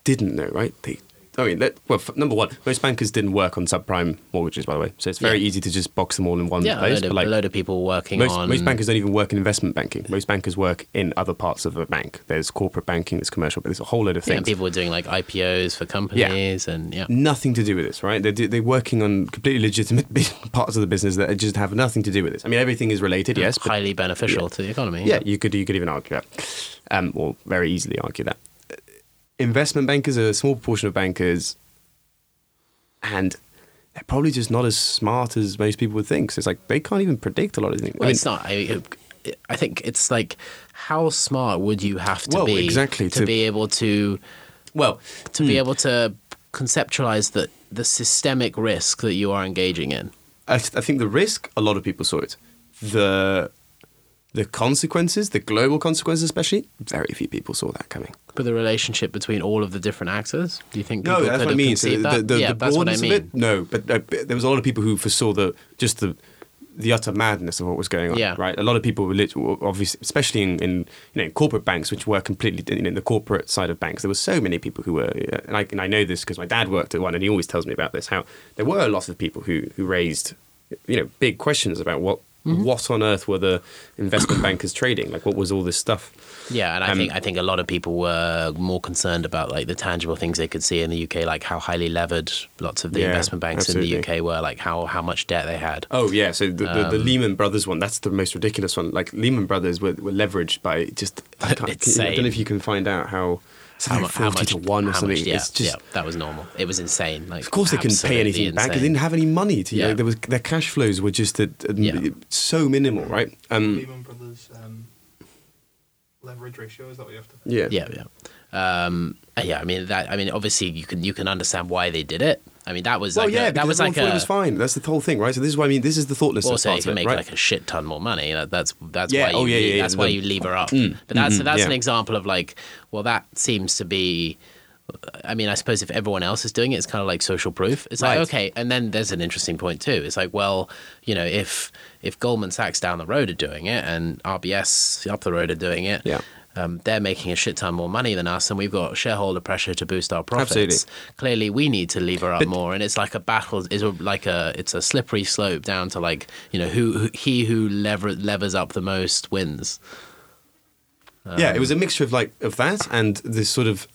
[SPEAKER 2] didn't know, right? They, I mean, let, well, f- number one, most bankers didn't work on subprime mortgages, by the way. So it's very
[SPEAKER 3] Yeah.
[SPEAKER 2] easy to just box them all in one
[SPEAKER 3] Yeah, a
[SPEAKER 2] place.
[SPEAKER 3] load, of,
[SPEAKER 2] like
[SPEAKER 3] a load of people working
[SPEAKER 2] most,
[SPEAKER 3] on
[SPEAKER 2] most bankers don't even work in investment banking. Most bankers work in other parts of a bank. There's corporate banking, there's commercial, but there's a whole load of
[SPEAKER 3] Yeah,
[SPEAKER 2] things.
[SPEAKER 3] people were doing like IPOs for companies and yeah.
[SPEAKER 2] nothing to do with this, right? They're, they're working on completely legitimate parts of the business that just have nothing to do with this. I mean, everything is related, yes, but
[SPEAKER 3] highly beneficial to the economy.
[SPEAKER 2] yeah, you could you could even argue that, um, or very easily argue that. Investment bankers are a small proportion of bankers, and they're probably just not as smart as most people would think. So it's like they can't even predict a lot of things.
[SPEAKER 3] Well, it's not. I, I think it's like how smart would you have to
[SPEAKER 2] Well,
[SPEAKER 3] be
[SPEAKER 2] exactly,
[SPEAKER 3] to,
[SPEAKER 2] to-
[SPEAKER 3] be able to
[SPEAKER 2] well,
[SPEAKER 3] to be hmm. able to conceptualize that the systemic risk that you are engaging in.
[SPEAKER 2] I, th- I think the risk, a lot of people saw it. The the consequences, the global consequences, especially, very few people saw that coming.
[SPEAKER 3] But the relationship between all of the different actors, do you think?
[SPEAKER 2] No,
[SPEAKER 3] people
[SPEAKER 2] that's
[SPEAKER 3] could
[SPEAKER 2] what I
[SPEAKER 3] have
[SPEAKER 2] mean. So the,
[SPEAKER 3] that?
[SPEAKER 2] the,
[SPEAKER 3] yeah,
[SPEAKER 2] the
[SPEAKER 3] that's what I mean.
[SPEAKER 2] it, no, but uh, there was a lot of people who foresaw the just the the utter madness of what was going on.
[SPEAKER 3] Yeah.
[SPEAKER 2] Right. A lot of people were lit- obviously, especially in, in you know in corporate banks, which were completely in, in the corporate side of banks. There were so many people who were, and I, and I know this because my dad worked at one, and he always tells me about this. How there were a lot of people who who raised you know big questions about what.
[SPEAKER 3] Mm-hmm.
[SPEAKER 2] What on earth were the investment bankers trading? Like, what was all this stuff?
[SPEAKER 3] Yeah, and I
[SPEAKER 2] Um,
[SPEAKER 3] think I think a lot of people were more concerned about like the tangible things they could see in the UK, like how highly levered lots of the
[SPEAKER 2] Yeah,
[SPEAKER 3] investment banks in the UK were, like how how much debt they had.
[SPEAKER 2] Oh yeah, so the, the, the
[SPEAKER 3] Um,
[SPEAKER 2] Lehman Brothers one, that's the most ridiculous one. Like Lehman Brothers were, were leveraged by just I, I don't know if you can find out how something
[SPEAKER 3] mu-
[SPEAKER 2] like forty to one or
[SPEAKER 3] how
[SPEAKER 2] something.
[SPEAKER 3] much- yeah,
[SPEAKER 2] it's just
[SPEAKER 3] yeah, that was normal. It was insane. Like,
[SPEAKER 2] of course they couldn't pay
[SPEAKER 3] absolutely
[SPEAKER 2] anything back. They didn't have any money to. You know,
[SPEAKER 3] Yeah.
[SPEAKER 2] there was their cash flows were just at, at
[SPEAKER 3] Yeah.
[SPEAKER 2] so minimal, right? Um,
[SPEAKER 4] Lehman Brothers um, leverage ratio is that what you have to?
[SPEAKER 2] yeah,
[SPEAKER 3] Yeah, yeah, um, yeah. I mean that. I mean, obviously, you can you can understand why they did it. I mean, that was
[SPEAKER 2] Well,
[SPEAKER 3] like
[SPEAKER 2] yeah,
[SPEAKER 3] a, that was like a,
[SPEAKER 2] it was fine. That's the whole thing, right? So this is why I mean. This is the thoughtlessness
[SPEAKER 3] Also,
[SPEAKER 2] part
[SPEAKER 3] you can
[SPEAKER 2] it,
[SPEAKER 3] make
[SPEAKER 2] right?
[SPEAKER 3] like a shit ton more money. That, that's that's
[SPEAKER 2] Yeah,
[SPEAKER 3] why you
[SPEAKER 2] oh, yeah, yeah,
[SPEAKER 3] that's why you lever up. but that's
[SPEAKER 2] mhm,
[SPEAKER 3] that's an example of like, well, that seems to be. I mean, I suppose if everyone else is doing it, it's kind of like social proof. It's like okay, and then there's an interesting point too. It's like, well, you know, if if Goldman Sachs down the road are doing it and RBS up the road are doing it,
[SPEAKER 2] Yeah.
[SPEAKER 3] Um, they're making a shit ton more money than us, and we've got shareholder pressure to boost our profits.
[SPEAKER 2] Absolutely.
[SPEAKER 3] Clearly, we need to lever up
[SPEAKER 2] But-
[SPEAKER 3] more, and it's like a battle. Is like a it's a slippery slope down to like you know who, who he who lever levers up the most wins.
[SPEAKER 2] yeah, it was a mixture of like of that and this sort of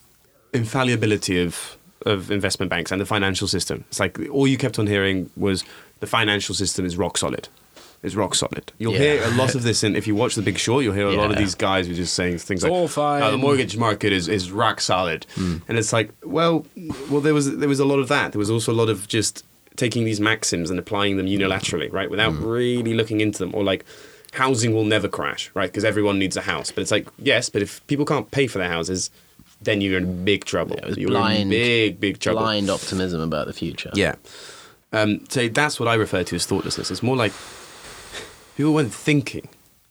[SPEAKER 2] infallibility of of investment banks and the financial system. It's like all you kept on hearing was the financial system is rock solid. It's rock solid. You'll
[SPEAKER 3] Yeah.
[SPEAKER 2] hear a lot of this, and if you watch The Big Short, you'll hear a lot of these guys who are just saying things
[SPEAKER 3] It's
[SPEAKER 2] like,
[SPEAKER 3] all fine.
[SPEAKER 2] "Oh, the mortgage market is, is rock solid," and it's like, well, well, there was there was a lot of that. There was also a lot of just taking these maxims and applying them unilaterally, right, without really looking into them, or like. Housing will never crash, right? Because everyone needs a house. But it's like, yes, but if people can't pay for their houses, then you're in big trouble.
[SPEAKER 3] it was
[SPEAKER 2] you're
[SPEAKER 3] blind-
[SPEAKER 2] in big, big trouble.
[SPEAKER 3] Blind optimism about the future.
[SPEAKER 2] Yeah. Um, so that's what I refer to as thoughtlessness. It's more like people weren't thinking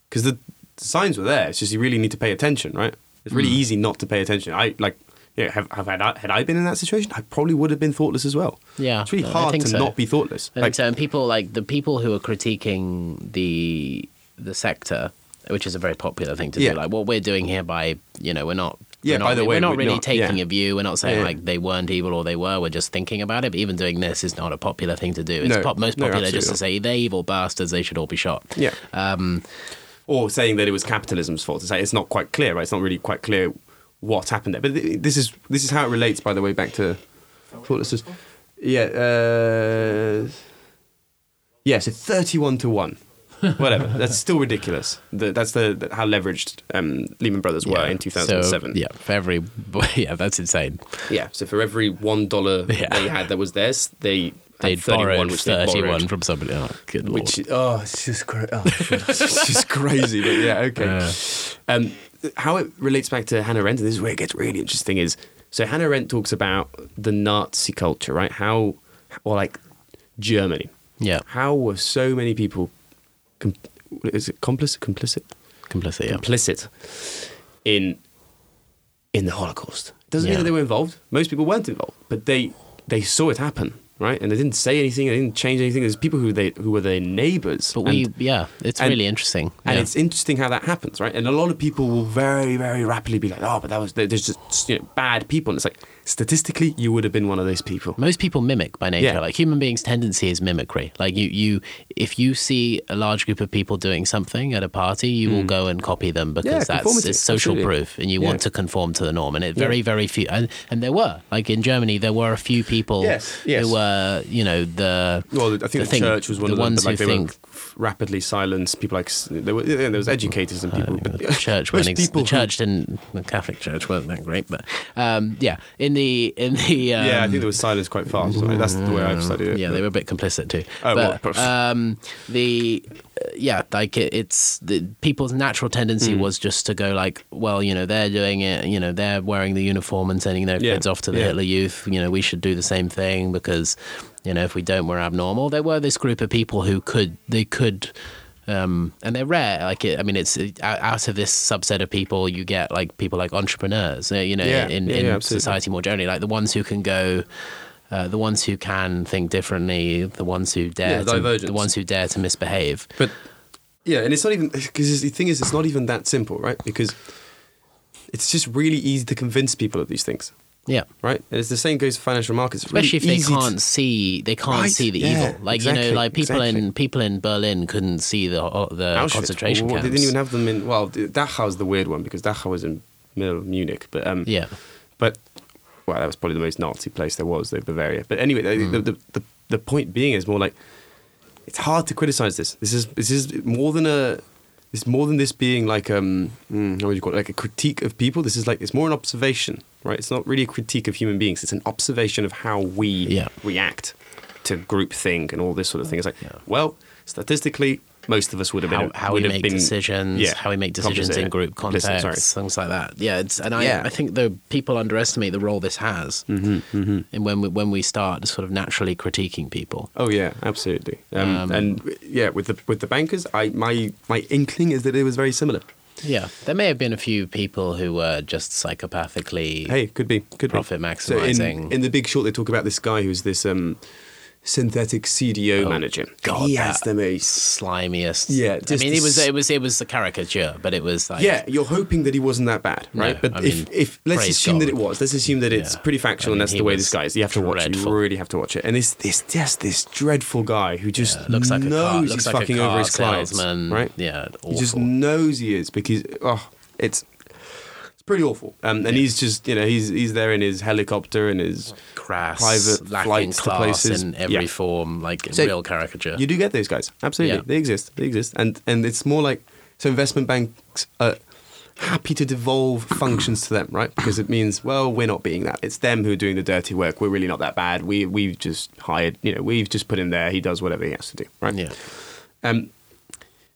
[SPEAKER 2] because the signs were there. It's just you really need to pay attention, right? It's really hmm. easy not to pay attention. I like, yeah, have, have had, I, had I been in that situation, I probably would have been thoughtless as well.
[SPEAKER 3] Yeah,
[SPEAKER 2] it's really
[SPEAKER 3] I
[SPEAKER 2] hard to
[SPEAKER 3] so.
[SPEAKER 2] not be thoughtless.
[SPEAKER 3] And
[SPEAKER 2] Like,
[SPEAKER 3] so, and people like the people who are critiquing the the sector, which is a very popular thing to
[SPEAKER 2] Yeah.
[SPEAKER 3] do. Like what we're doing here by you know we're not.
[SPEAKER 2] Yeah,
[SPEAKER 3] not,
[SPEAKER 2] by the way,
[SPEAKER 3] we're not really
[SPEAKER 2] not-
[SPEAKER 3] taking
[SPEAKER 2] yeah.
[SPEAKER 3] a view. We're not saying
[SPEAKER 2] Yeah.
[SPEAKER 3] like they weren't evil or they were. We're just thinking about it. But even doing this is not a popular thing to do. It's
[SPEAKER 2] No,
[SPEAKER 3] pop, most
[SPEAKER 2] no,
[SPEAKER 3] popular just to say they're evil bastards. They should all be shot.
[SPEAKER 2] yeah.
[SPEAKER 3] Um,
[SPEAKER 2] or saying that it was capitalism's fault. It's, like, it's not quite clear, right? It's not really quite clear what happened there. But th- this is this is how it relates, by the way, back to thoughtlessness. Yeah. Uh, yeah. So thirty-one to one. Whatever. That's still ridiculous. The, that's the, how leveraged um, Lehman Brothers were
[SPEAKER 3] yeah.
[SPEAKER 2] in two thousand and seven.
[SPEAKER 3] So, yeah, for every yeah, that's insane.
[SPEAKER 2] Yeah. So for every one dollar
[SPEAKER 3] Yeah.
[SPEAKER 2] they had that was theirs, they
[SPEAKER 3] They
[SPEAKER 2] had thirty-one,
[SPEAKER 3] borrowed
[SPEAKER 2] which they
[SPEAKER 3] thirty-one
[SPEAKER 2] borrowed.
[SPEAKER 3] from somebody. Oh, good lord.
[SPEAKER 2] Which oh, it's just cra- oh, it's just crazy. But yeah, okay.
[SPEAKER 3] Yeah.
[SPEAKER 2] Um, how it relates back to Hannah Arendt, and this is where it gets really interesting. Is so Hannah Arendt talks about the Nazi culture, right? How or like Germany.
[SPEAKER 3] Yeah.
[SPEAKER 2] How were so many people? Com- is it complicit? Complicit?
[SPEAKER 3] Complicit. Yeah.
[SPEAKER 2] Complicit in in the Holocaust. Doesn't mean that they were involved. Most people weren't involved, but they they saw it happen, right? And they didn't say anything. They didn't change anything. There's people who they who were their neighbours.
[SPEAKER 3] But we,
[SPEAKER 2] and-
[SPEAKER 3] yeah, it's
[SPEAKER 2] and-
[SPEAKER 3] really interesting.
[SPEAKER 2] And
[SPEAKER 3] yeah.
[SPEAKER 2] it's interesting how that happens, right? And a lot of people will very, very rapidly be like, "Oh, but that was there's just you know bad people." And it's like statistically, you would have been one of those people.
[SPEAKER 3] most people mimic by nature.
[SPEAKER 2] Yeah.
[SPEAKER 3] Like human beings' tendency is mimicry. Like you, you, if you see a large group of people doing something at a party, you will go and copy them because
[SPEAKER 2] Mm. Yeah,
[SPEAKER 3] that's it's social
[SPEAKER 2] absolutely.
[SPEAKER 3] proof, and you
[SPEAKER 2] Yeah.
[SPEAKER 3] want to conform to the norm. And it very, very few, and, and there were like in Germany, there were a few people
[SPEAKER 2] Yes, yes.
[SPEAKER 3] who were, you know, the
[SPEAKER 2] Well, I think the,
[SPEAKER 3] thing-
[SPEAKER 2] church was one
[SPEAKER 3] the
[SPEAKER 2] of them.
[SPEAKER 3] ones
[SPEAKER 2] but, like,
[SPEAKER 3] who think
[SPEAKER 2] were rapidly silenced. People like there were there was educators and people. but
[SPEAKER 3] the church went ex-
[SPEAKER 2] people
[SPEAKER 3] the church didn't the Catholic Church weren't that great, but um, yeah, in the in the um,
[SPEAKER 2] yeah, I think there was silence quite fast. right? That's the way I've studied it.
[SPEAKER 3] Yeah, they were a bit complicit too.
[SPEAKER 2] Oh,
[SPEAKER 3] but
[SPEAKER 2] perhaps.
[SPEAKER 3] um, the uh, yeah, like it, it's the people's natural tendency
[SPEAKER 2] Hmm.
[SPEAKER 3] was just to go like, well, you know, they're doing it. You know, they're wearing the uniform and sending their
[SPEAKER 2] Yeah,
[SPEAKER 3] kids off to the
[SPEAKER 2] yeah.
[SPEAKER 3] Hitler Youth. You know, we should do the same thing because you know if we don't, we're abnormal. There were this group of people who could they could. Um, and they're rare. Like, it, I mean, it's out out of this subset of people, you get like people like entrepreneurs. uh, You know,
[SPEAKER 2] Yeah,
[SPEAKER 3] in, in
[SPEAKER 2] absolutely.
[SPEAKER 3] society more generally, like the ones who can go, uh, the ones who can think differently, the ones who dare,
[SPEAKER 2] Yeah,
[SPEAKER 3] to, the ones who dare to misbehave.
[SPEAKER 2] But yeah, and it's not even because the thing is, it's not even that simple, right? Because it's just really easy to convince people of these things,
[SPEAKER 3] Yeah,
[SPEAKER 2] right? And it's the same goes for financial markets. It's really
[SPEAKER 3] especially if they can't see, they can't
[SPEAKER 2] Right,
[SPEAKER 3] see the
[SPEAKER 2] yeah,
[SPEAKER 3] evil. Like you know, like people in people in Berlin couldn't see the uh, the
[SPEAKER 2] Auschwitz.
[SPEAKER 3] concentration
[SPEAKER 2] Well,
[SPEAKER 3] camps.
[SPEAKER 2] They didn't even have them in. Well, Dachau is the weird one because Dachau was in middle of Munich, but um,
[SPEAKER 3] yeah,
[SPEAKER 2] but well, that was probably the most Nazi place there was, the Bavaria. But anyway, the,
[SPEAKER 3] Hmm.
[SPEAKER 2] the, the, the the point being is more like it's hard to criticize this. This is this is more than a. It's more than this being like um, mm, how would you call it? Like a critique of people. This is like it's more an observation, right? It's not really a critique of human beings. It's an observation of how we
[SPEAKER 3] Yeah.
[SPEAKER 2] react to groupthink and all this sort of thing. It's like,
[SPEAKER 3] Yeah.
[SPEAKER 2] well, statistically, most of us would have been
[SPEAKER 3] how
[SPEAKER 2] would
[SPEAKER 3] we
[SPEAKER 2] have
[SPEAKER 3] make
[SPEAKER 2] been-
[SPEAKER 3] decisions,
[SPEAKER 2] yeah,
[SPEAKER 3] how we make decisions in group contexts, things like that. Yeah, it's, and I,
[SPEAKER 2] Yeah.
[SPEAKER 3] I think the people underestimate the role this has, mm-hmm, and when we, when we start sort of naturally critiquing people.
[SPEAKER 2] Oh yeah, absolutely. Um,
[SPEAKER 3] Um,
[SPEAKER 2] and yeah, with the with the bankers, I my my inkling is that it was very similar.
[SPEAKER 3] Yeah, there may have been a few people who were just psychopathically.
[SPEAKER 2] Hey, could be, could
[SPEAKER 3] Profit
[SPEAKER 2] be.
[SPEAKER 3] maximising.
[SPEAKER 2] So in, in the Big Short, they talk about this guy who's this um, synthetic CDO oh, manager.
[SPEAKER 3] Oh, God,
[SPEAKER 2] he has the most.
[SPEAKER 3] slimiest.
[SPEAKER 2] Yeah,
[SPEAKER 3] I mean, it was it was it was a caricature, but it was like
[SPEAKER 2] Yeah, you're hoping that he wasn't that bad, right?
[SPEAKER 3] No,
[SPEAKER 2] but
[SPEAKER 3] I
[SPEAKER 2] if,
[SPEAKER 3] mean,
[SPEAKER 2] if let's assume that it was, let's assume that it's
[SPEAKER 3] Yeah.
[SPEAKER 2] pretty factual
[SPEAKER 3] I mean,
[SPEAKER 2] and that's the way this guy is. You have to watch it. You really have to watch it. And it's this just this dreadful guy who just
[SPEAKER 3] Yeah, looks like a
[SPEAKER 2] knows
[SPEAKER 3] car,
[SPEAKER 2] he's
[SPEAKER 3] looks like
[SPEAKER 2] fucking over his clients,
[SPEAKER 3] salesman.
[SPEAKER 2] right?
[SPEAKER 3] Yeah, awful.
[SPEAKER 2] He just knows he is because oh, it's pretty awful. Um, and he's just you know he's he's there in his helicopter and his
[SPEAKER 3] crass,
[SPEAKER 2] private flights to places.
[SPEAKER 3] in every
[SPEAKER 2] Yeah.
[SPEAKER 3] form, like
[SPEAKER 2] So,
[SPEAKER 3] real caricature.
[SPEAKER 2] You do get those guys, absolutely.
[SPEAKER 3] Yeah.
[SPEAKER 2] They exist. They exist, and and it's more like so investment banks are happy to devolve functions to them, right? Because it means well, we're not being that. It's them who are doing the dirty work. We're really not that bad. We we've just hired, you know, we've just put him there. He does whatever he has to do, right?
[SPEAKER 3] yeah,
[SPEAKER 2] Um,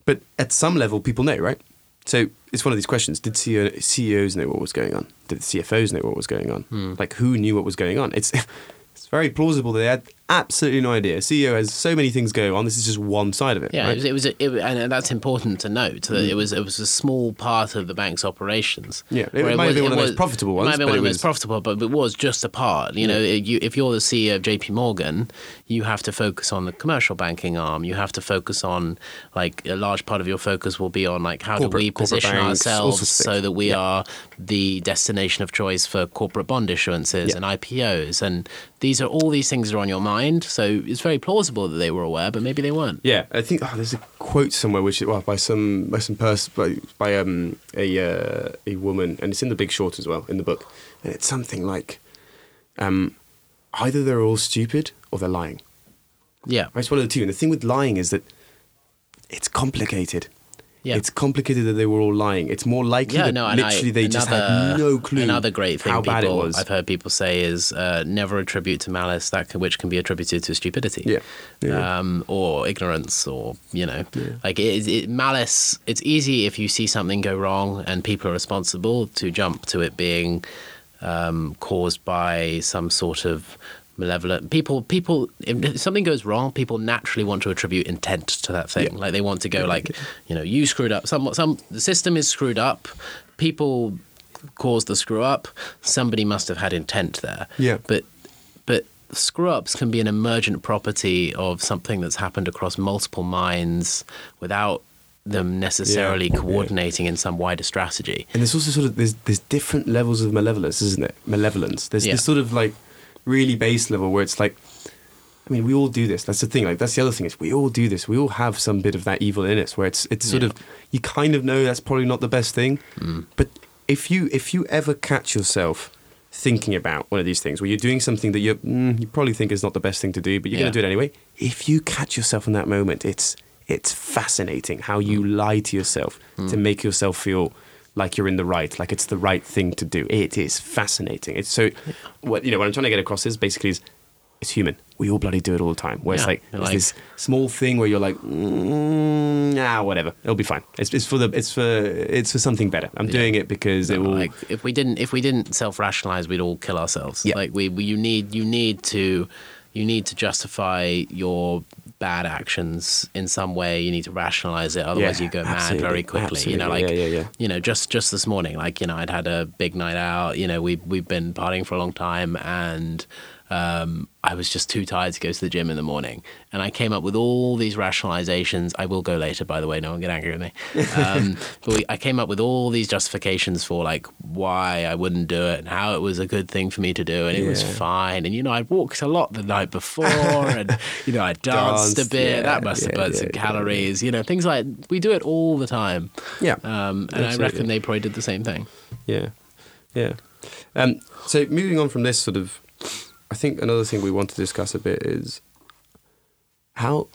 [SPEAKER 2] but at some level, people know, right? So it's one of these questions: Did CEO, CEOs know what was going on? Did the CFOs know what was going on?
[SPEAKER 3] Hmm.
[SPEAKER 2] Like, who knew what was going on? It's it's very plausible that they had absolutely no idea. CEO has so many things going on. This is just one side of it.
[SPEAKER 3] yeah.
[SPEAKER 2] right?
[SPEAKER 3] It was, it was it, and that's important to note that it was it was a small part of the bank's operations.
[SPEAKER 2] Mm. Yeah, it
[SPEAKER 3] Where
[SPEAKER 2] might have been one of the
[SPEAKER 3] was-
[SPEAKER 2] most profitable
[SPEAKER 3] It
[SPEAKER 2] ones,
[SPEAKER 3] might have been one
[SPEAKER 2] it
[SPEAKER 3] of the
[SPEAKER 2] was-
[SPEAKER 3] most profitable, but it was just a part. You know, you, if you're the CEO of J.P. Morgan, you have to focus on the commercial banking arm. You have to focus on like a large part of your focus will be on like how
[SPEAKER 2] Corporate-
[SPEAKER 3] do we position
[SPEAKER 2] banks,
[SPEAKER 3] ourselves so that we
[SPEAKER 2] Yeah.
[SPEAKER 3] are the destination of choice for corporate bond issuances
[SPEAKER 2] Yeah.
[SPEAKER 3] and IPOs, and these are all these things are on your mind. So it's very plausible that they were aware, but maybe they weren't.
[SPEAKER 2] Yeah, I think oh, there's a quote somewhere which well by some by some person by, by um a uh, a woman and it's in the Big Short as well in the book and it's something like um either they're all stupid or they're lying.
[SPEAKER 3] Yeah,
[SPEAKER 2] It's one of the two. And the thing with lying is that it's complicated.
[SPEAKER 3] Yeah.
[SPEAKER 2] It's complicated that they were all lying. It's more likely
[SPEAKER 3] yeah,
[SPEAKER 2] that
[SPEAKER 3] no,
[SPEAKER 2] literally
[SPEAKER 3] I,
[SPEAKER 2] they just had no clue
[SPEAKER 3] Another great thing
[SPEAKER 2] how
[SPEAKER 3] people,
[SPEAKER 2] bad it was.
[SPEAKER 3] I've heard people say is uh, never attribute to malice that can, which can be attributed to stupidity.
[SPEAKER 2] Yeah. Yeah.
[SPEAKER 3] Um, or ignorance, or you know, like it, it, malice. It's easy if you see something go wrong and people are responsible to jump to it being um, caused by some sort of malevolent. People, people, if something goes wrong, people naturally want to attribute intent to that thing.
[SPEAKER 2] Yeah.
[SPEAKER 3] Like they want to go like, you know, you screwed up. Some, some, the system is screwed up. People caused the screw up. Somebody must have had intent there.
[SPEAKER 2] Yeah.
[SPEAKER 3] But, but screw ups can be an emergent property of something that's happened across multiple minds without them necessarily
[SPEAKER 2] Yeah, yeah.
[SPEAKER 3] coordinating in some wider strategy.
[SPEAKER 2] And there's also sort of there's there's different levels of malevolence, isn't it? Malevolence. There's
[SPEAKER 3] Yeah.
[SPEAKER 2] this sort of like really base level where it's like, I mean, we all do this. That's the thing. Like that's the other thing is we all do this. We all have some bit of that evil in us where it's it's sort
[SPEAKER 3] Yeah.
[SPEAKER 2] of you kind of know that's probably not the best thing, mm. but if you if you ever catch yourself thinking about one of these things where you're doing something that you mm, you probably think is not the best thing to do, but you're
[SPEAKER 3] Yeah.
[SPEAKER 2] going to do it anyway. If you catch yourself in that moment, it's it's fascinating how you mm. lie to yourself to mm. make yourself feel like you're in the right, like it's the right thing to do. It is fascinating. It's so what you know what I'm trying to get across is basically is it's human. We all bloody do it all the time. Where it's
[SPEAKER 3] Yeah,
[SPEAKER 2] like it's
[SPEAKER 3] like-
[SPEAKER 2] this small thing where you're like, mm, ah, whatever, it'll be fine. It's, it's for the it's for it's for something better. I'm doing it because it will.
[SPEAKER 3] like if we didn't if we didn't self-rationalize we'd all kill ourselves
[SPEAKER 2] Yeah.
[SPEAKER 3] like we, we you need you need to you need to justify your bad actions in some way you need to rationalize it otherwise
[SPEAKER 2] Yeah,
[SPEAKER 3] you go mad very quickly you know like.
[SPEAKER 2] Yeah, yeah.
[SPEAKER 3] you know just just this morning like you know i'd had a big night out you know we we've been partying for a long time and um, I was just too tired to go to the gym in the morning, and I came up with all these rationalizations. I will go later, by the way. No one get angry with me. Um, but we, I came up with all these justifications for like why I wouldn't do it and how it was a good thing for me to do, and it was fine. And you know, I walked a lot the night before, and you know, I danced,
[SPEAKER 2] Danced,
[SPEAKER 3] a bit.
[SPEAKER 2] yeah,
[SPEAKER 3] that must have
[SPEAKER 2] yeah,
[SPEAKER 3] burned some calories. You know, things like we do it all the time.
[SPEAKER 2] Yeah,
[SPEAKER 3] Um, and I reckon they probably did the same thing.
[SPEAKER 2] Yeah, yeah. Um, so moving on from this sort of, I think another thing we want to discuss a bit is how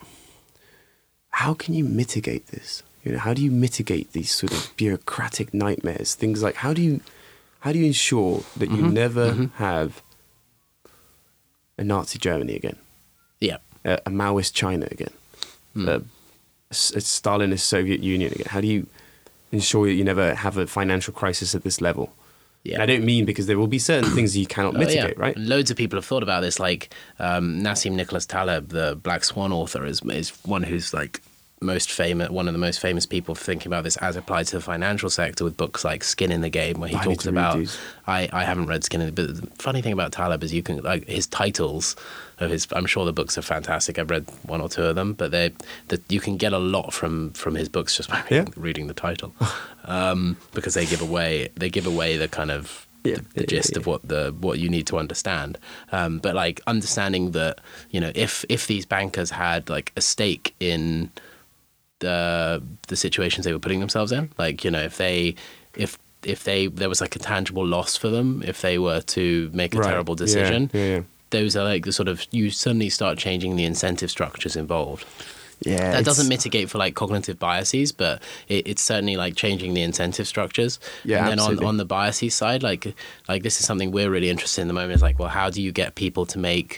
[SPEAKER 2] how can you mitigate this? You know, how do you mitigate these sort of bureaucratic nightmares? Things like how do you how do you ensure that you mm-hmm. never mm-hmm. have a Nazi Germany again,
[SPEAKER 3] Yeah.
[SPEAKER 2] a, a Maoist China again, mm. A Stalinist Soviet Union again? How do you ensure that you never have a financial crisis at this level?
[SPEAKER 3] Yeah.
[SPEAKER 2] And I don't mean because there will be certain things you cannot
[SPEAKER 3] Oh,
[SPEAKER 2] mitigate,
[SPEAKER 3] yeah.
[SPEAKER 2] right?
[SPEAKER 3] And Loads of people have thought about this. Like um, Nassim Nicholas Taleb, the Black Swan author, is is one who's like most famous, one of the most famous people for thinking about this as applied to the financial sector with books like Skin in the Game, where he
[SPEAKER 2] I
[SPEAKER 3] talks about. I, I haven't read Skin in the but the funny thing about Taleb is you can like his titles of his. I'm sure the books are fantastic. I've read one or two of them, but they that you can get a lot from from his books just by
[SPEAKER 2] Yeah.
[SPEAKER 3] reading the title, um, because they give away they give away the kind of
[SPEAKER 2] Yeah,
[SPEAKER 3] the, the
[SPEAKER 2] yeah,
[SPEAKER 3] gist
[SPEAKER 2] yeah,
[SPEAKER 3] of what the what you need to understand. Um, but like understanding that you know if if these bankers had like a stake in the the situations they were putting themselves in, like you know if they if if they there was like a tangible loss for them if they were to make a
[SPEAKER 2] Right.
[SPEAKER 3] terrible decision.
[SPEAKER 2] yeah, yeah.
[SPEAKER 3] Those are like the sort of you suddenly start changing the incentive structures involved.
[SPEAKER 2] Yeah,
[SPEAKER 3] That doesn't mitigate for like cognitive biases, but it, it's certainly like changing the incentive structures.
[SPEAKER 2] Yeah,
[SPEAKER 3] and then
[SPEAKER 2] absolutely.
[SPEAKER 3] on, on the biases side, like like this is something we're really interested in at the moment. Is like, well, how do you get people to make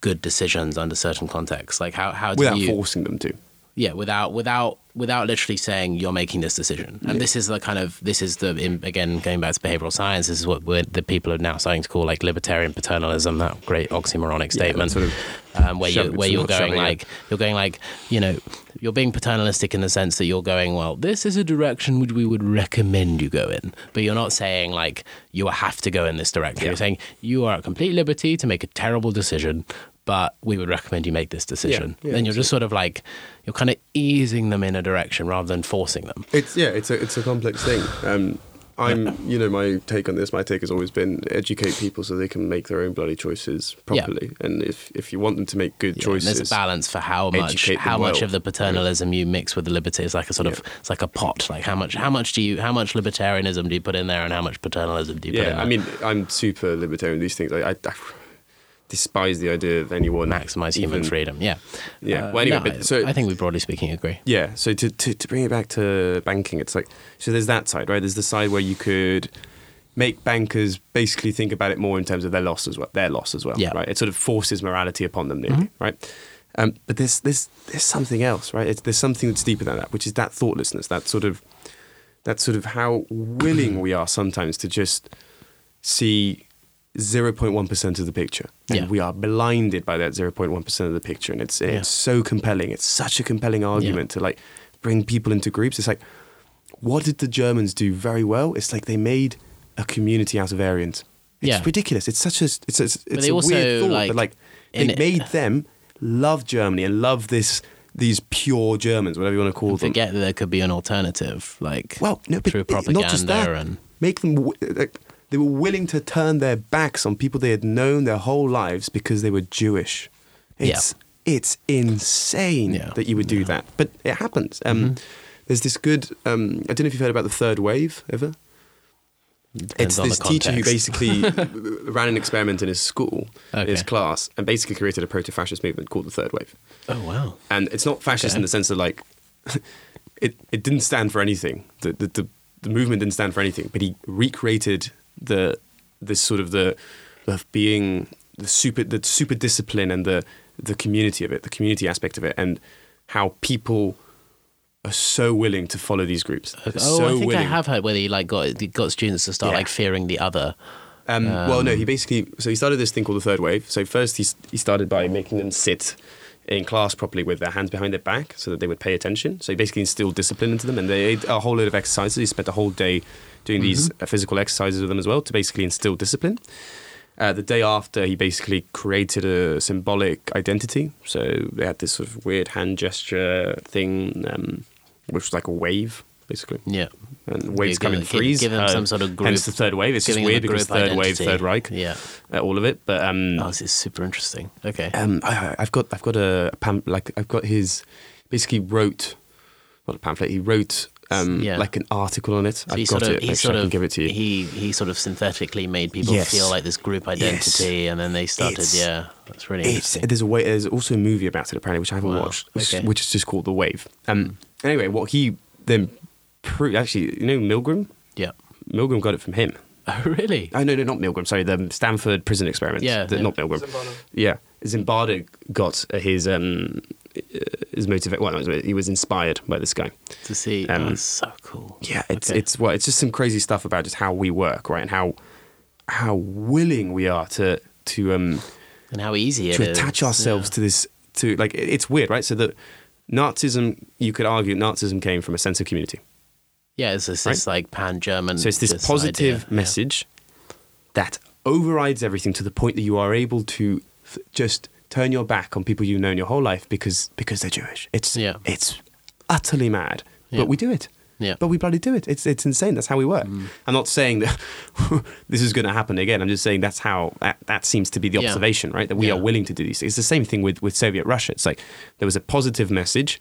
[SPEAKER 3] good decisions under certain contexts? Like how how do
[SPEAKER 2] without
[SPEAKER 3] you
[SPEAKER 2] forcing them to.
[SPEAKER 3] Yeah without without without literally saying you're making this decision. And this is the kind of this is the in, again going back to behavioral science this is what we're, the people are now starting to call like libertarian paternalism that great oxymoronic statement
[SPEAKER 2] sort of
[SPEAKER 3] um, where you where you're going like you're going like you know you're being paternalistic in the sense that you're going well this is a direction which we would recommend you go in. But you're not saying like you have to go in this direction.
[SPEAKER 2] Yeah.
[SPEAKER 3] you're saying you are at complete liberty to make a terrible decision but we would recommend you make this decision
[SPEAKER 2] yeah,
[SPEAKER 3] then you're just sort of like you're kind of easing them in a direction rather than forcing them
[SPEAKER 2] It's yeah, it's a it's a complex thing. Um, I'm you know my take on this. My take has always been educate people so they can make their own bloody choices properly. And if if you want them to make good
[SPEAKER 3] Yeah,
[SPEAKER 2] choices,
[SPEAKER 3] there's a balance for how much how much
[SPEAKER 2] well.
[SPEAKER 3] of the paternalism you mix with the liberty. It's like a sort of it's like a pot. Like how much how much do you how much libertarianism do you put in there, and how much paternalism do you put in
[SPEAKER 2] yeah,
[SPEAKER 3] there?
[SPEAKER 2] I mean I'm super libertarian. These things I, I, I despise the idea of anyone
[SPEAKER 3] maximize human
[SPEAKER 2] even-
[SPEAKER 3] freedom. Yeah,
[SPEAKER 2] Yeah.
[SPEAKER 3] Uh,
[SPEAKER 2] well, anyway,
[SPEAKER 3] no,
[SPEAKER 2] but so
[SPEAKER 3] I think we broadly speaking agree.
[SPEAKER 2] Yeah. So to, to, to bring it back to banking, it's like so there's that side, right? There's the side where you could make bankers basically think about it more in terms of their loss as well, their loss as well,
[SPEAKER 3] Yeah.
[SPEAKER 2] right? It sort of forces morality upon them, nearly, right? Um, but there's there's there's something else, right? It's, there's something that's deeper than that, which is that thoughtlessness, that sort of that sort of how willing we are sometimes to just see 0.1% of the picture. And
[SPEAKER 3] Yeah.
[SPEAKER 2] we are blinded by that 0.1% of the picture. And it's, it's
[SPEAKER 3] Yeah.
[SPEAKER 2] so compelling. It's such a compelling argument to like bring people into groups. It's like, what did the Germans do very well? It's like they made a community out of Aryans. It's
[SPEAKER 3] Yeah.
[SPEAKER 2] ridiculous. It's such a it's a, it's a
[SPEAKER 3] also,
[SPEAKER 2] weird thought,
[SPEAKER 3] like,
[SPEAKER 2] but like they
[SPEAKER 3] it-
[SPEAKER 2] made them love Germany and love this these pure Germans, whatever you want to call them.
[SPEAKER 3] Forget that there could be an alternative, like
[SPEAKER 2] Well, no, but
[SPEAKER 3] through propaganda
[SPEAKER 2] not just that.
[SPEAKER 3] and
[SPEAKER 2] Make them like they were willing to turn their backs on people they had known their whole lives because they were Jewish. It's it's insane
[SPEAKER 3] Yeah.
[SPEAKER 2] that you would do that, but it happens. Um,
[SPEAKER 3] Mm-hmm.
[SPEAKER 2] There's this good. Um, I don't know if you've heard about the third wave ever.
[SPEAKER 3] depends
[SPEAKER 2] It's this teacher who basically ran an experiment in his school, in his class, and basically created a proto-fascist movement called the Third Wave.
[SPEAKER 3] Oh wow!
[SPEAKER 2] And it's not fascist
[SPEAKER 3] Okay.
[SPEAKER 2] in the sense that like it it didn't stand for anything. The, the the the movement didn't stand for anything, but he recreated the this sort of the of being the super the super discipline and the the community of it, the community aspect of it, and how people are so willing to follow these groups. They're
[SPEAKER 3] Oh,
[SPEAKER 2] so
[SPEAKER 3] I think I have heard whether he like got got students to start
[SPEAKER 2] Yeah.
[SPEAKER 3] like fearing the other.
[SPEAKER 2] Um, well, no, he basically so he started this thing called the third wave. So first he he started by making them sit in class properly with their hands behind their back so that they would pay attention. So he basically instilled discipline into them, and they did a whole load of exercises. He spent a whole day doing these uh, physical exercises with them as well to basically instill discipline. Uh, the day after, he basically created a symbolic identity. So they had this sort of weird hand gesture thing, um, which was like a wave, basically.
[SPEAKER 3] Yeah,
[SPEAKER 2] And waves
[SPEAKER 3] give
[SPEAKER 2] come in
[SPEAKER 3] give-
[SPEAKER 2] threes.
[SPEAKER 3] give them
[SPEAKER 2] uh,
[SPEAKER 3] some sort of group-
[SPEAKER 2] Hence the third wave. It's just weird because third wave, third Reich,
[SPEAKER 3] Yeah.
[SPEAKER 2] uh, all of it. But um,
[SPEAKER 3] Oh, this is super interesting. Okay.
[SPEAKER 2] um, I, I've got I've got a, pam- like I've got his basically wrote not a pamphlet. He wrote um,
[SPEAKER 3] Yeah.
[SPEAKER 2] like an article on it.
[SPEAKER 3] So
[SPEAKER 2] I've
[SPEAKER 3] he
[SPEAKER 2] got
[SPEAKER 3] sort of,
[SPEAKER 2] it.
[SPEAKER 3] he
[SPEAKER 2] Actually,
[SPEAKER 3] sort
[SPEAKER 2] I can give it to you.
[SPEAKER 3] he he sort of synthetically made people
[SPEAKER 2] Yes.
[SPEAKER 3] feel like this group identity, and then they started.
[SPEAKER 2] It's-
[SPEAKER 3] yeah, that's really
[SPEAKER 2] it's,
[SPEAKER 3] interesting.
[SPEAKER 2] there's a way. There's also a movie about it apparently, which I haven't
[SPEAKER 3] Wow.
[SPEAKER 2] watched, which,
[SPEAKER 3] Okay.
[SPEAKER 2] which is just called The Wave. Um, anyway, what he then proved actually, you know, Milgram.
[SPEAKER 3] yeah.
[SPEAKER 2] Milgram got it from him.
[SPEAKER 3] Oh, really?
[SPEAKER 2] Oh no, no, not Milgram. Sorry, the Stanford prison experiment.
[SPEAKER 3] Yeah,
[SPEAKER 2] the,
[SPEAKER 3] yeah.
[SPEAKER 2] not Milgram.
[SPEAKER 4] Zimbardo.
[SPEAKER 2] Yeah, Zimbardo got uh, his um uh, his motivate. Well, no, he was inspired by this guy.
[SPEAKER 3] To see.
[SPEAKER 2] Um,
[SPEAKER 3] oh, that's so cool.
[SPEAKER 2] Yeah, it's
[SPEAKER 3] Okay.
[SPEAKER 2] it's well, it's just some crazy stuff about just how we work, right, and how how willing we are to to um
[SPEAKER 3] and how easy it
[SPEAKER 2] to
[SPEAKER 3] is.
[SPEAKER 2] attach ourselves
[SPEAKER 3] Yeah.
[SPEAKER 2] to this to like it- it's weird, right? So that Nazism, you could argue, Nazism came from a sense of community.
[SPEAKER 3] Yeah, it's this, this like pan-German.
[SPEAKER 2] So it's this
[SPEAKER 3] this
[SPEAKER 2] positive
[SPEAKER 3] idea, yeah.
[SPEAKER 2] message that overrides everything to the point that you are able to f- just turn your back on people you've known your whole life because because they're Jewish. It's
[SPEAKER 3] Yeah.
[SPEAKER 2] it's utterly mad,
[SPEAKER 3] Yeah.
[SPEAKER 2] but we do it.
[SPEAKER 3] Yeah. Mm.
[SPEAKER 2] But we bloody do it. It's it's insane. That's how we work. I'm not saying that this is going to happen again. I'm just saying that's how that, that seems to be the
[SPEAKER 3] Yeah.
[SPEAKER 2] observation, right? That we
[SPEAKER 3] Yeah.
[SPEAKER 2] are willing to do these things. It's the same thing with with Soviet Russia. It's like there was a positive message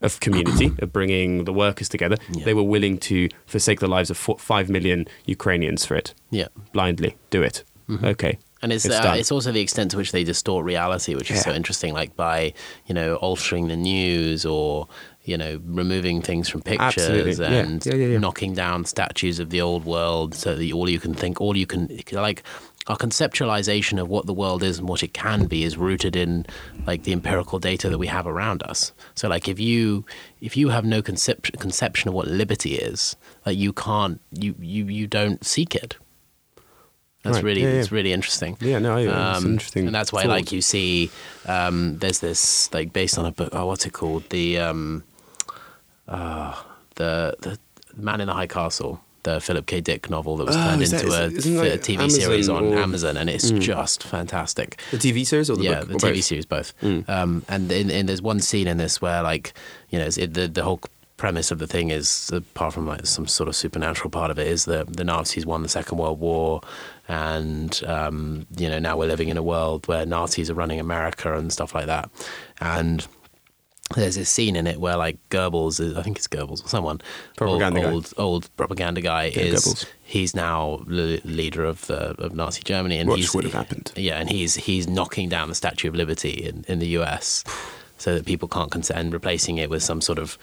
[SPEAKER 2] of community of bringing the workers together.
[SPEAKER 3] Yeah.
[SPEAKER 2] They were willing to forsake the lives of four, five million Ukrainians for it
[SPEAKER 3] Yeah.
[SPEAKER 2] blindly. Do it. Okay.
[SPEAKER 3] And it's
[SPEAKER 2] It's
[SPEAKER 3] uh, it's also the extent to which they distort reality, which is so interesting. Like by you know altering the news or you know removing things from pictures
[SPEAKER 2] Absolutely. Yeah.
[SPEAKER 3] and
[SPEAKER 2] Yeah, yeah, yeah.
[SPEAKER 3] knocking down statues of the old world, so that all you can think, all you can like. Our conceptualization of what the world is and what it can be is rooted in like the empirical data that we have around us. So like if you if you have no concep- conception of what liberty is, like you can't you you you don't seek it. That's
[SPEAKER 2] Right.
[SPEAKER 3] really
[SPEAKER 2] Yeah, yeah.
[SPEAKER 3] it's really interesting.
[SPEAKER 2] Yeah, no, yeah, it's an interesting
[SPEAKER 3] And that's why,
[SPEAKER 2] thought.
[SPEAKER 3] like, you see, um, there's this like based on a book. Oh, what's it called? The um, uh, the the Man in the High Castle, the Philip K. Dick novel that was
[SPEAKER 2] Oh,
[SPEAKER 3] turned
[SPEAKER 2] that-
[SPEAKER 3] into a,
[SPEAKER 2] is- isn't
[SPEAKER 3] fi-
[SPEAKER 2] that
[SPEAKER 3] TV
[SPEAKER 2] Amazon
[SPEAKER 3] series on
[SPEAKER 2] or-
[SPEAKER 3] Amazon, and it's just fantastic
[SPEAKER 2] The TV series or the
[SPEAKER 3] yeah,
[SPEAKER 2] book?
[SPEAKER 3] the TV
[SPEAKER 2] both?
[SPEAKER 3] series both.
[SPEAKER 2] Mm.
[SPEAKER 3] Um, and in, in, there's one scene in this where like you know it, the the whole premise of the thing is apart from like some sort of supernatural part of it is that the Nazis won the Second World War, and um, you know now we're living in a world where Nazis are running America and stuff like that, and. There's this scene in it where, like Goebbels, is, I think it's Goebbels or someone,
[SPEAKER 2] Propaganda
[SPEAKER 3] old, old, old propaganda guy,
[SPEAKER 2] Yeah,
[SPEAKER 3] is
[SPEAKER 2] Goebbels.
[SPEAKER 3] he's now the leader of the of Nazi Germany, and he's
[SPEAKER 2] would have happened?
[SPEAKER 3] yeah, and he's he's knocking down the Statue of Liberty in, in the US so that people can't consent and replacing it with some sort of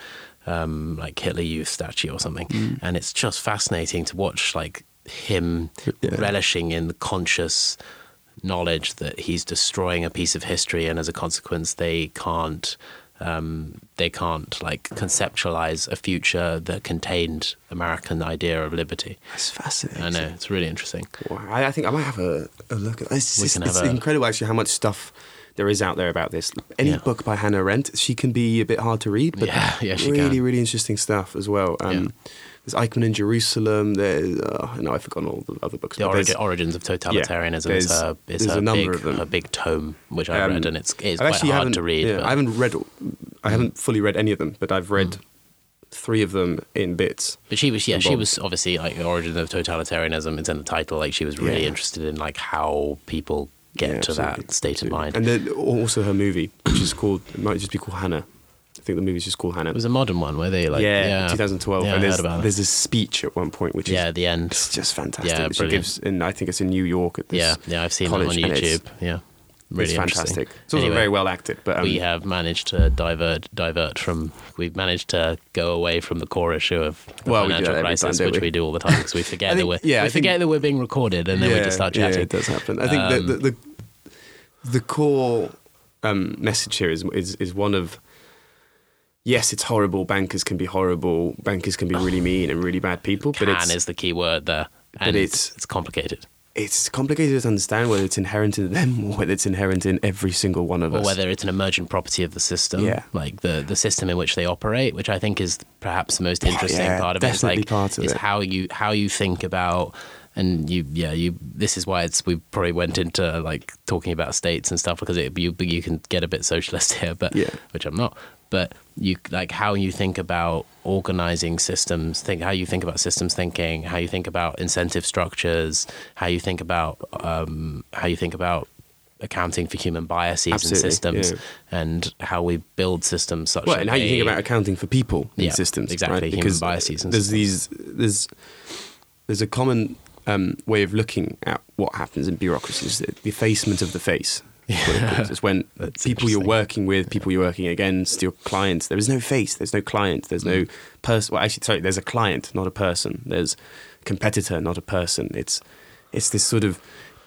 [SPEAKER 3] um, like Hitler Youth statue or something.
[SPEAKER 2] Mm.
[SPEAKER 3] And it's just fascinating to watch like him
[SPEAKER 2] Yeah.
[SPEAKER 3] relishing in the conscious knowledge that he's destroying a piece of history and as a consequence they can't um, they can't like conceptualize a future that contained American idea of liberty.
[SPEAKER 2] That's fascinating.
[SPEAKER 3] I know it's really interesting.
[SPEAKER 2] Wow, I, I think I might have a, a look at this.
[SPEAKER 3] We
[SPEAKER 2] It's,
[SPEAKER 3] can
[SPEAKER 2] it's
[SPEAKER 3] have a-
[SPEAKER 2] incredible actually how much stuff there is out there about this. Any
[SPEAKER 3] Yeah.
[SPEAKER 2] book by Hannah Arendt, she can be a bit hard to read, but
[SPEAKER 3] Yeah, yeah, she
[SPEAKER 2] really,
[SPEAKER 3] can.
[SPEAKER 2] really interesting stuff as well. Um,
[SPEAKER 3] Yeah.
[SPEAKER 2] There's Eichmann in Jerusalem. There's uh, no, I've forgotten all the other books.
[SPEAKER 3] The origin, origins of totalitarianism is
[SPEAKER 2] there's-
[SPEAKER 3] her, is
[SPEAKER 2] there's
[SPEAKER 3] her
[SPEAKER 2] a number
[SPEAKER 3] big,
[SPEAKER 2] of them.
[SPEAKER 3] her big tome, which I
[SPEAKER 2] Um,
[SPEAKER 3] read, and it's, it's quite
[SPEAKER 2] actually
[SPEAKER 3] hard to read.
[SPEAKER 2] yeah,
[SPEAKER 3] Mm.
[SPEAKER 2] I haven't read. all- I haven't fully read any of them, but I've read three of them in bits.
[SPEAKER 3] But she was, yeah, she was obviously like the origin of totalitarianism. It's in the title. Like she was really
[SPEAKER 2] Yeah.
[SPEAKER 3] interested in like how people get
[SPEAKER 2] Yeah,
[SPEAKER 3] to
[SPEAKER 2] absolutely.
[SPEAKER 3] that state of mind.
[SPEAKER 2] And then also her movie, which is called, it might just be called Hannah. I think the movie's just called Hannah.
[SPEAKER 3] it was a modern one where they like,
[SPEAKER 2] yeah,
[SPEAKER 3] yeah,
[SPEAKER 2] 2012.
[SPEAKER 3] Yeah,
[SPEAKER 2] and there's,
[SPEAKER 3] heard about
[SPEAKER 2] there's a speech at one point, which
[SPEAKER 3] Yeah,
[SPEAKER 2] is
[SPEAKER 3] at the end.
[SPEAKER 2] it's just fantastic.
[SPEAKER 3] Yeah,
[SPEAKER 2] she gives, in I think it's in New York at this.
[SPEAKER 3] Yeah, yeah, I've seen that on
[SPEAKER 2] and
[SPEAKER 3] YouTube. Yeah, really
[SPEAKER 2] it's fantastic. It's also
[SPEAKER 3] Anyway,
[SPEAKER 2] very well acted, but um,
[SPEAKER 3] we have managed to divert divert from we've managed to go away from the core issue of the
[SPEAKER 2] Well,
[SPEAKER 3] financial crisis,
[SPEAKER 2] time,
[SPEAKER 3] which
[SPEAKER 2] we?
[SPEAKER 3] we? do all the time because we forget
[SPEAKER 2] I
[SPEAKER 3] that we're
[SPEAKER 2] yeah, I
[SPEAKER 3] we
[SPEAKER 2] think-
[SPEAKER 3] forget that we're being recorded and then we just start
[SPEAKER 2] Yeah,
[SPEAKER 3] chatting.
[SPEAKER 2] it does happen. I think the,
[SPEAKER 3] Um,
[SPEAKER 2] the, the the core um, message here is, is is one of yes, it's horrible. Bankers can be horrible. Bankers can be really mean and really bad people. But
[SPEAKER 3] Can
[SPEAKER 2] it's
[SPEAKER 3] is the key word there, and
[SPEAKER 2] it's-
[SPEAKER 3] it's it's complicated.
[SPEAKER 2] It's complicated to understand whether it's inherent in them or whether it's inherent in every single one of
[SPEAKER 3] or
[SPEAKER 2] us.
[SPEAKER 3] Or whether it's an emergent property of the system,
[SPEAKER 2] Yeah.
[SPEAKER 3] like the the system in which they operate, which I think is perhaps the most interesting
[SPEAKER 2] yeah,
[SPEAKER 3] part of it.
[SPEAKER 2] Definitely
[SPEAKER 3] like
[SPEAKER 2] part of
[SPEAKER 3] is
[SPEAKER 2] it.
[SPEAKER 3] how you how you think about and you yeah you this is why it's we probably went into like talking about states and stuff because it you you can get a bit socialist here, but
[SPEAKER 2] Yeah.
[SPEAKER 3] which I'm not. But you like how you think about organizing systems, think how you think about systems thinking, how you think about incentive structures, how you think about um, how you think about accounting for human biases
[SPEAKER 2] Absolutely,
[SPEAKER 3] and systems,
[SPEAKER 2] yeah.
[SPEAKER 3] and how we build systems such
[SPEAKER 2] well,
[SPEAKER 3] that
[SPEAKER 2] and how you think about accounting for people in
[SPEAKER 3] Yeah,
[SPEAKER 2] systems,
[SPEAKER 3] exactly,
[SPEAKER 2] right?
[SPEAKER 3] human
[SPEAKER 2] Because
[SPEAKER 3] biases and
[SPEAKER 2] there's
[SPEAKER 3] stuff.
[SPEAKER 2] these there's there's a common um, way of looking at what happens in bureaucracies, the effacement of the face. Is what it calls. It's when
[SPEAKER 3] That's
[SPEAKER 2] people you're working with, people you're working against, your clients. There is no face. There's no client. There's no
[SPEAKER 3] Mm.
[SPEAKER 2] person. Well, actually, sorry. There's a client, not a person. There's competitor, not a person. It's it's this sort of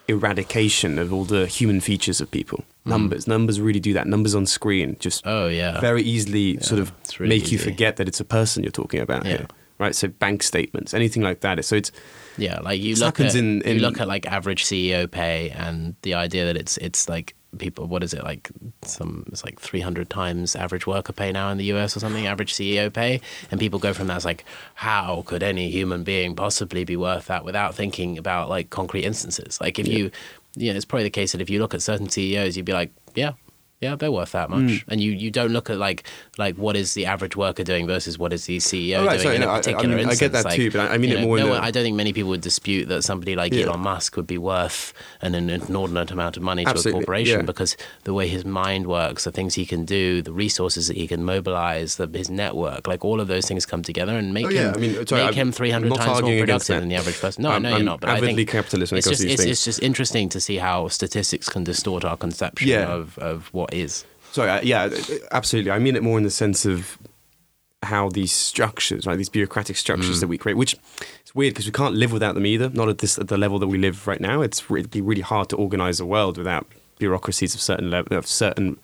[SPEAKER 2] eradication of all the human features of people. Numbers, numbers really do that. Numbers on screen just
[SPEAKER 3] Mm. Oh yeah,
[SPEAKER 2] very easily sort of
[SPEAKER 3] really
[SPEAKER 2] make you forget that it's a person you're talking about
[SPEAKER 3] Yeah.
[SPEAKER 2] here, right? So bank statements, anything like that. So it's
[SPEAKER 3] Yeah, like you
[SPEAKER 2] This
[SPEAKER 3] look
[SPEAKER 2] happens
[SPEAKER 3] at
[SPEAKER 2] in- in-
[SPEAKER 3] you look at like average CEO pay and the idea that it's it's like people what is it like some it's like 300 times average worker pay now in the US or something average CEO pay? And people go from that as like how could any human being possibly be worth that without thinking about like concrete instances? Like if you you know it's probably the case that if you look at certain CEOs you'd be like yeah yeah, they're worth that much,
[SPEAKER 2] Mm.
[SPEAKER 3] and you, you don't look at like like what is the average worker doing versus what is the CEO
[SPEAKER 2] Oh, right,
[SPEAKER 3] doing
[SPEAKER 2] sorry,
[SPEAKER 3] in
[SPEAKER 2] no, I-
[SPEAKER 3] a
[SPEAKER 2] I
[SPEAKER 3] particular
[SPEAKER 2] mean, I
[SPEAKER 3] instance.
[SPEAKER 2] get that
[SPEAKER 3] like,
[SPEAKER 2] too, but I- I mean it
[SPEAKER 3] know,
[SPEAKER 2] more
[SPEAKER 3] no
[SPEAKER 2] the-
[SPEAKER 3] I don't think many people would dispute that somebody like
[SPEAKER 2] Yeah.
[SPEAKER 3] Elon Musk would be worth an inordinate amount of money to a corporation
[SPEAKER 2] yeah.
[SPEAKER 3] because the way his mind works, the things he can do, the resources that he can mobilize, the, his network, like all of those things come together and make
[SPEAKER 2] Oh, yeah,
[SPEAKER 3] him
[SPEAKER 2] I mean, sorry,
[SPEAKER 3] make
[SPEAKER 2] I'm
[SPEAKER 3] him 300 times more productive than the average person. No,
[SPEAKER 2] I'm-
[SPEAKER 3] no,
[SPEAKER 2] I'm
[SPEAKER 3] not. But I think
[SPEAKER 2] capitalist
[SPEAKER 3] it's just it's, it's just interesting to see how statistics can distort our conception of, of what is.
[SPEAKER 2] sorry, uh, yeah, absolutely. I mean it more in the sense of how these structures, right, these bureaucratic structures
[SPEAKER 3] Mm.
[SPEAKER 2] that we create, which it's weird because we can't live without them either. Not at this at the level that we live right now. It's re- it'd be really hard to organize a world without bureaucracies of certain level of certain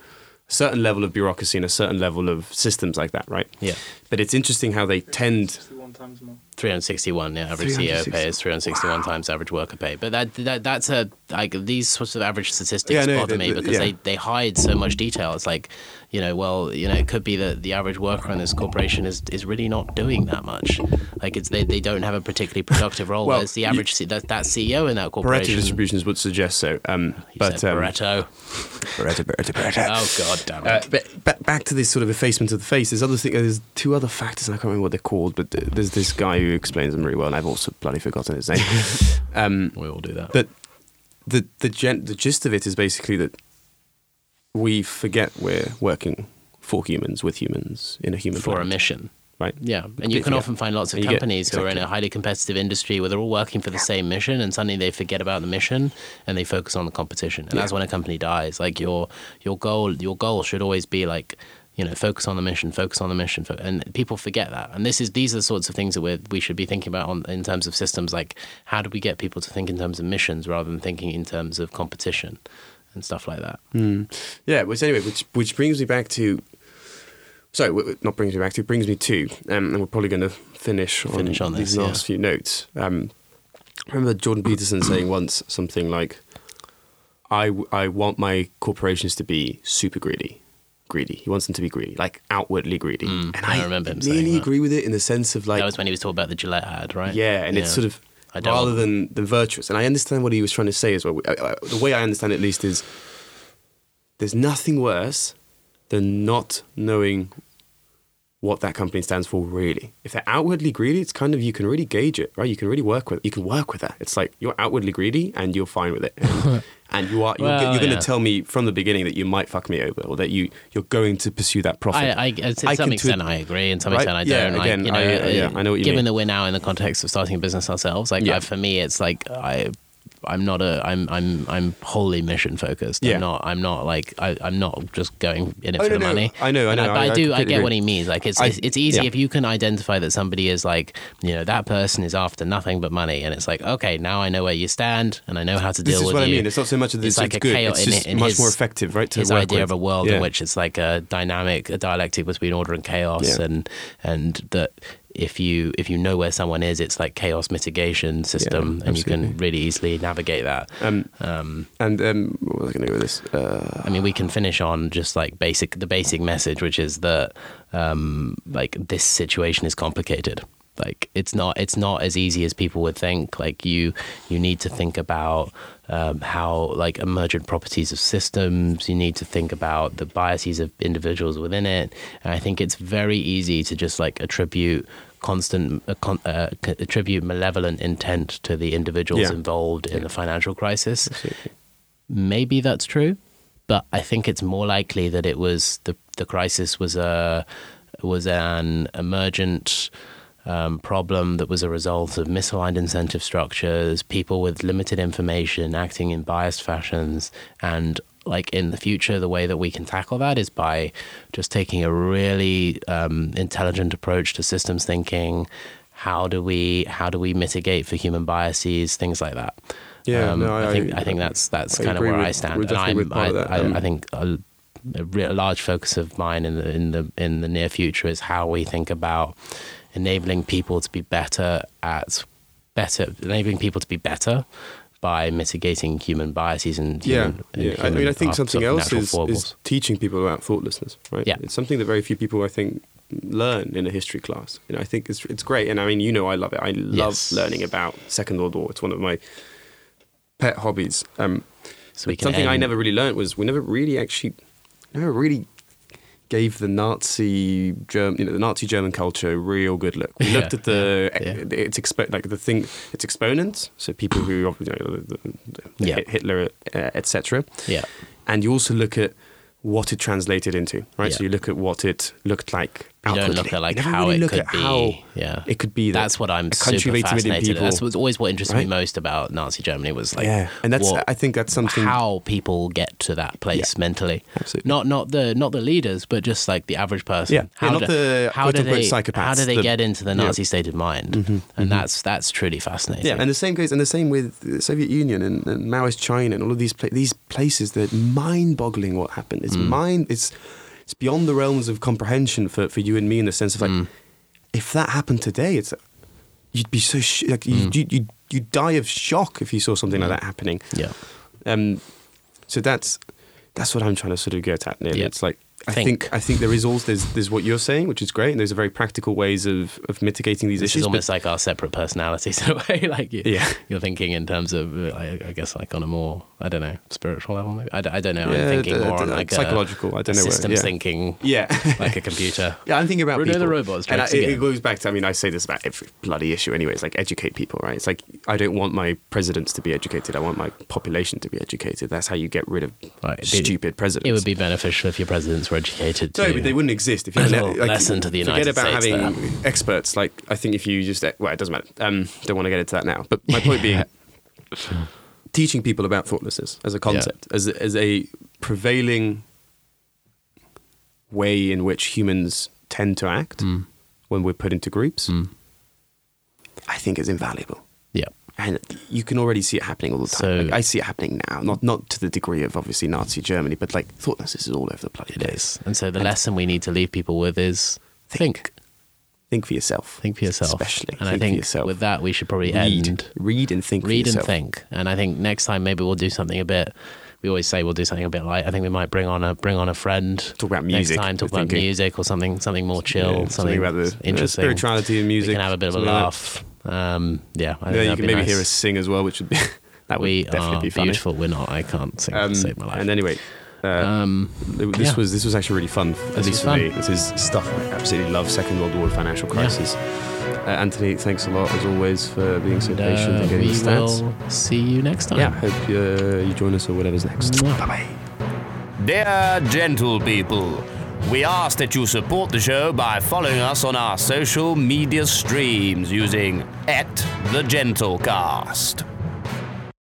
[SPEAKER 2] certain level of bureaucracy and a certain level of systems like that, right?
[SPEAKER 3] Yeah.
[SPEAKER 2] But it's interesting how they tend
[SPEAKER 4] 61 times more.
[SPEAKER 3] 361, yeah, average CEO
[SPEAKER 2] 360.
[SPEAKER 3] pay is 361 times average worker pay. But that, that that's a like these sorts of average statistics
[SPEAKER 2] Yeah, no,
[SPEAKER 3] bother
[SPEAKER 2] the-
[SPEAKER 3] me because
[SPEAKER 2] yeah.
[SPEAKER 3] they, they hide so much detail. It's like, you know, well, you know, it could be that the average worker in this corporation is, is really not doing that much. Like it's they, they don't have a particularly productive role.
[SPEAKER 2] Well,
[SPEAKER 3] whereas the
[SPEAKER 2] you-
[SPEAKER 3] average C, that, that CEO in that corporation.
[SPEAKER 2] Pareto
[SPEAKER 3] corporation.
[SPEAKER 2] distributions would suggest so. Um,
[SPEAKER 3] You
[SPEAKER 2] but
[SPEAKER 3] said
[SPEAKER 2] um,
[SPEAKER 3] Pareto.
[SPEAKER 2] Pareto, Pareto, Pareto.
[SPEAKER 3] Oh god damn
[SPEAKER 2] Uh,
[SPEAKER 3] it!
[SPEAKER 2] but back to this sort of effacement of the face. There's other thing. There's two other factors. and I can't remember what they're called, but th- there's this guy who explains them really well, and I've also bloody forgotten his name. um,
[SPEAKER 3] we all do that.
[SPEAKER 2] but the the gen- the gist of it is basically that we forget we're working for humans with humans in a human
[SPEAKER 3] for a mission.
[SPEAKER 2] right?
[SPEAKER 3] Yeah, and you can
[SPEAKER 2] Yeah.
[SPEAKER 3] often find lots of
[SPEAKER 2] you get-
[SPEAKER 3] companies who are in a highly competitive industry where they're all working for the same mission, and suddenly they forget about the mission and they focus on the competition, and that's when a company dies. Like your your goal, your goal should always be like you know focus on the mission, focus on the mission, and people forget that. And this is these are the sorts of things that we we should be thinking about on, in terms of systems. Like how do we get people to think in terms of missions rather than thinking in terms of competition and stuff like that.
[SPEAKER 2] Yeah, which anyway, which which brings me back to So, not brings me back to, brings me to, um, and we're probably going to finish on,
[SPEAKER 3] Finish on
[SPEAKER 2] these
[SPEAKER 3] this,
[SPEAKER 2] last few notes. Um, I remember Jordan Peterson saying once something like, I, I want my corporations to be super greedy. Greedy. He wants them to be greedy, like outwardly greedy. and
[SPEAKER 3] Mm, I remember him saying
[SPEAKER 2] really agree with it in the sense of like,
[SPEAKER 3] that was when he was talking about the Gillette ad, right?
[SPEAKER 2] yeah, and it's sort of
[SPEAKER 3] I don't-
[SPEAKER 2] rather than the virtuous. And I understand what he was trying to say as well. I- I- The way I understand it, at least, is there's nothing worse than not knowing what that company stands for really. If they're outwardly greedy, it's kind of you can really gauge it, right? You can really work with you can work with that. It's like you're outwardly greedy and you're fine with it. And, and you are you're,
[SPEAKER 3] Well,
[SPEAKER 2] you're going to
[SPEAKER 3] yeah.
[SPEAKER 2] tell me from the beginning that you might fuck me over or that you you're going to pursue that profit.
[SPEAKER 3] I, I, to
[SPEAKER 2] I
[SPEAKER 3] some
[SPEAKER 2] can to-
[SPEAKER 3] I agree, and some
[SPEAKER 2] Right?
[SPEAKER 3] extent, I
[SPEAKER 2] Yeah,
[SPEAKER 3] don't. Like,
[SPEAKER 2] again,
[SPEAKER 3] you know,
[SPEAKER 2] I- yeah, I know what you
[SPEAKER 3] given
[SPEAKER 2] mean.
[SPEAKER 3] that we're now in the context of starting a business ourselves, like
[SPEAKER 2] Yeah.
[SPEAKER 3] I, for me, it's like I, I'm not a, I'm, I'm, I'm wholly mission focused.
[SPEAKER 2] Yeah.
[SPEAKER 3] I'm not, I'm not like, I, I'm not just going in it
[SPEAKER 2] Oh,
[SPEAKER 3] for
[SPEAKER 2] no,
[SPEAKER 3] the
[SPEAKER 2] no,
[SPEAKER 3] money.
[SPEAKER 2] I know, I know,
[SPEAKER 3] but
[SPEAKER 2] I-
[SPEAKER 3] I,
[SPEAKER 2] I
[SPEAKER 3] do, I
[SPEAKER 2] completely
[SPEAKER 3] get what he means. Like, it's,
[SPEAKER 2] I-
[SPEAKER 3] it's, it's easy
[SPEAKER 2] yeah.
[SPEAKER 3] if you can identify that somebody is like, you know, that person is after nothing but money, and it's like, okay, now I know where you stand, and I know how to deal
[SPEAKER 2] this
[SPEAKER 3] deal
[SPEAKER 2] is
[SPEAKER 3] with
[SPEAKER 2] what
[SPEAKER 3] you.
[SPEAKER 2] I mean. It's not so much of this.
[SPEAKER 3] It's like
[SPEAKER 2] it's
[SPEAKER 3] a
[SPEAKER 2] good.
[SPEAKER 3] chaos
[SPEAKER 2] it's
[SPEAKER 3] in-
[SPEAKER 2] just
[SPEAKER 3] in
[SPEAKER 2] much
[SPEAKER 3] his-
[SPEAKER 2] more effective, right? To
[SPEAKER 3] his idea
[SPEAKER 2] with.
[SPEAKER 3] of a world
[SPEAKER 2] Yeah.
[SPEAKER 3] in which it's like a dynamic, a dialectic between order and chaos, and and that if you if you know where someone is, it's like chaos mitigation system, and you can really easily navigate that.
[SPEAKER 2] Um,
[SPEAKER 3] Um,
[SPEAKER 2] and um, what was I going to go with this? Uh,
[SPEAKER 3] I mean, we can finish on just like basic the basic message, which is that um, like this situation is complicated. Like it's not it's not as easy as people would think. Like you you need to think about um, how like emergent properties of systems. You need to think about the biases of individuals within it. And I think it's very easy to just like attribute constant uh, con- uh, attribute malevolent intent to the individuals
[SPEAKER 2] Yeah.
[SPEAKER 3] involved in the financial crisis maybe that's true, but I think it's more likely that it was the the crisis was a was an emergent um, problem that was a result of misaligned incentive structures, people with limited information acting in biased fashions, and like in the future, the way that we can tackle that is by just taking a really um, intelligent approach to systems thinking. How do we how do we mitigate for human biases, things like that.
[SPEAKER 2] Yeah,
[SPEAKER 3] Um,
[SPEAKER 2] no, I-
[SPEAKER 3] I think
[SPEAKER 2] I-
[SPEAKER 3] think that's that's
[SPEAKER 2] I
[SPEAKER 3] kind of where I stand, and I'm
[SPEAKER 2] with
[SPEAKER 3] I,
[SPEAKER 2] that,
[SPEAKER 3] I,
[SPEAKER 2] um,
[SPEAKER 3] I think a, a large focus of mine in the in the in the near future is how we think about enabling people to be better at better enabling people to be better by mitigating human biases and
[SPEAKER 2] yeah,
[SPEAKER 3] human, and
[SPEAKER 2] yeah. I mean, I think something else is, is teaching people about thoughtlessness, right?
[SPEAKER 3] Yeah.
[SPEAKER 2] It's something that very few people, I think, learn in a history class. You know, I think it's it's great, and I mean, you know, I love it. I love
[SPEAKER 3] Yes.
[SPEAKER 2] learning about Second World War. It's one of my pet hobbies. Um,
[SPEAKER 3] So we
[SPEAKER 2] but
[SPEAKER 3] can
[SPEAKER 2] something I never really learned was we never really actually never really gave the Nazi German, you know, the Nazi German culture a real good look. We
[SPEAKER 3] Yeah,
[SPEAKER 2] looked at the
[SPEAKER 3] yeah,
[SPEAKER 2] its expo- like the thing its exponents, so people who you know, the, the, the
[SPEAKER 3] Yeah.
[SPEAKER 2] Hitler, uh, etc.
[SPEAKER 3] Yeah.
[SPEAKER 2] And you also look at what it translated into, right? So you look at what it looked like.
[SPEAKER 3] You don't look at like how
[SPEAKER 2] really
[SPEAKER 3] it
[SPEAKER 2] look
[SPEAKER 3] could
[SPEAKER 2] at
[SPEAKER 3] be.
[SPEAKER 2] how
[SPEAKER 3] yeah,
[SPEAKER 2] it could be. That
[SPEAKER 3] That's what I'm
[SPEAKER 2] country
[SPEAKER 3] super
[SPEAKER 2] of 8 million
[SPEAKER 3] fascinated.
[SPEAKER 2] people.
[SPEAKER 3] That's what's always what interests me most about Nazi Germany was like,
[SPEAKER 2] yeah, and that's
[SPEAKER 3] what-
[SPEAKER 2] I think that's something.
[SPEAKER 3] how people get to that place
[SPEAKER 2] Yeah,
[SPEAKER 3] mentally.
[SPEAKER 2] absolutely.
[SPEAKER 3] Not not the not the leaders, but just like the average person.
[SPEAKER 2] Yeah, yeah,
[SPEAKER 3] How
[SPEAKER 2] not
[SPEAKER 3] do,
[SPEAKER 2] the
[SPEAKER 3] how do they how do they
[SPEAKER 2] the-
[SPEAKER 3] get into the
[SPEAKER 2] yeah. Mm-hmm,
[SPEAKER 3] Nazi state of mind? and that's that's truly fascinating.
[SPEAKER 2] Yeah, and the same goes, and the same with the Soviet Union and, and Maoist China and all of these pla- these places. That mind-boggling what happened.
[SPEAKER 3] Mm.
[SPEAKER 2] It's mind. It's it's beyond the realms of comprehension for, for you and me in the sense of like,
[SPEAKER 3] Mm.
[SPEAKER 2] if that happened today, it's you'd be so sh- like you
[SPEAKER 3] Mm.
[SPEAKER 2] you you you'd die of shock if you saw something like that happening.
[SPEAKER 3] yeah,
[SPEAKER 2] Um, so that's that's what I'm trying to sort of get at. Neil.
[SPEAKER 3] Yeah.
[SPEAKER 2] It's like I
[SPEAKER 3] Think.
[SPEAKER 2] think. I think there is also there's there's what you're saying, which is great, and there's a very practical ways of of mitigating these
[SPEAKER 3] this
[SPEAKER 2] issues.
[SPEAKER 3] is
[SPEAKER 2] but-
[SPEAKER 3] almost like our separate personalities in a way. like you,
[SPEAKER 2] Yeah.
[SPEAKER 3] you're thinking in terms of, uh, I, I guess, like on a more I don't know spiritual level. Maybe I, I don't know.
[SPEAKER 2] Yeah,
[SPEAKER 3] I'm thinking
[SPEAKER 2] d-
[SPEAKER 3] more
[SPEAKER 2] d-
[SPEAKER 3] on like
[SPEAKER 2] psychological,
[SPEAKER 3] A,
[SPEAKER 2] I don't know where-
[SPEAKER 3] systems
[SPEAKER 2] yeah.
[SPEAKER 3] thinking
[SPEAKER 2] yeah.
[SPEAKER 3] like a computer.
[SPEAKER 2] Yeah, I'm thinking about
[SPEAKER 3] Bruno
[SPEAKER 2] people.
[SPEAKER 3] the robot's
[SPEAKER 2] and I, it, goes back to. I mean, I say this about every bloody issue anyway. It's like educate people, right? It's like I don't want my presidents to be educated. I want my population to be educated. That's how you get rid of
[SPEAKER 3] Right,
[SPEAKER 2] stupid presidents.
[SPEAKER 3] It would be beneficial if your presidents were educated.
[SPEAKER 2] No,
[SPEAKER 3] to,
[SPEAKER 2] but they wouldn't exist if you had
[SPEAKER 3] little lesson to the
[SPEAKER 2] Forget
[SPEAKER 3] United
[SPEAKER 2] about
[SPEAKER 3] States
[SPEAKER 2] having experts. Like I think if you just well, it doesn't matter. Um, don't want to get into that now. But my point being, teaching people about thoughtlessness as a concept, as a, as a prevailing way in which humans tend to act
[SPEAKER 3] Mm.
[SPEAKER 2] when we're put into groups, I think is invaluable. And you can already see it happening all the time.
[SPEAKER 3] So-
[SPEAKER 2] Like, I see it happening now, not not to the degree of obviously Nazi Germany, but like thoughtlessness is all over the bloody
[SPEAKER 3] It
[SPEAKER 2] place.
[SPEAKER 3] is. And so the lesson we need to leave people with is think.
[SPEAKER 2] Think for yourself.
[SPEAKER 3] Think for yourself.
[SPEAKER 2] Especially.
[SPEAKER 3] And
[SPEAKER 2] think
[SPEAKER 3] I think
[SPEAKER 2] yourself.
[SPEAKER 3] with that, we should probably
[SPEAKER 2] read,
[SPEAKER 3] end.
[SPEAKER 2] read and think. for
[SPEAKER 3] Read and think. And I think next time maybe we'll do something a bit. We always say we'll do something a bit light. I think we might bring on a bring on a friend.
[SPEAKER 2] Talk about music,
[SPEAKER 3] next time. Talk about
[SPEAKER 2] thinking.
[SPEAKER 3] music or something something more chill.
[SPEAKER 2] Yeah,
[SPEAKER 3] something,
[SPEAKER 2] about the uh,
[SPEAKER 3] interesting.
[SPEAKER 2] spirituality and music.
[SPEAKER 3] We can have a bit of a
[SPEAKER 2] something like
[SPEAKER 3] laugh. Um, yeah, I
[SPEAKER 2] Yeah, you can maybe
[SPEAKER 3] nice.
[SPEAKER 2] hear us sing as well, which would be that would
[SPEAKER 3] We
[SPEAKER 2] definitely
[SPEAKER 3] are
[SPEAKER 2] be funny.
[SPEAKER 3] beautiful. We're not. I can't sing
[SPEAKER 2] Um,
[SPEAKER 3] to save my life.
[SPEAKER 2] And anyway, uh,
[SPEAKER 3] um,
[SPEAKER 2] this
[SPEAKER 3] yeah.
[SPEAKER 2] was this was actually really fun. At least for me, this is stuff I absolutely love. Second World War, financial crisis. Uh, Anthony, thanks a lot as always for being so
[SPEAKER 3] and,
[SPEAKER 2] patient
[SPEAKER 3] uh,
[SPEAKER 2] and getting
[SPEAKER 3] we
[SPEAKER 2] the stats.
[SPEAKER 3] will see you next time.
[SPEAKER 2] Yeah, hope uh, you join us or whatever's next. Bye bye.
[SPEAKER 1] Dear gentle people, we ask that you support the show by following us on our social media streams using at the Gentlecast.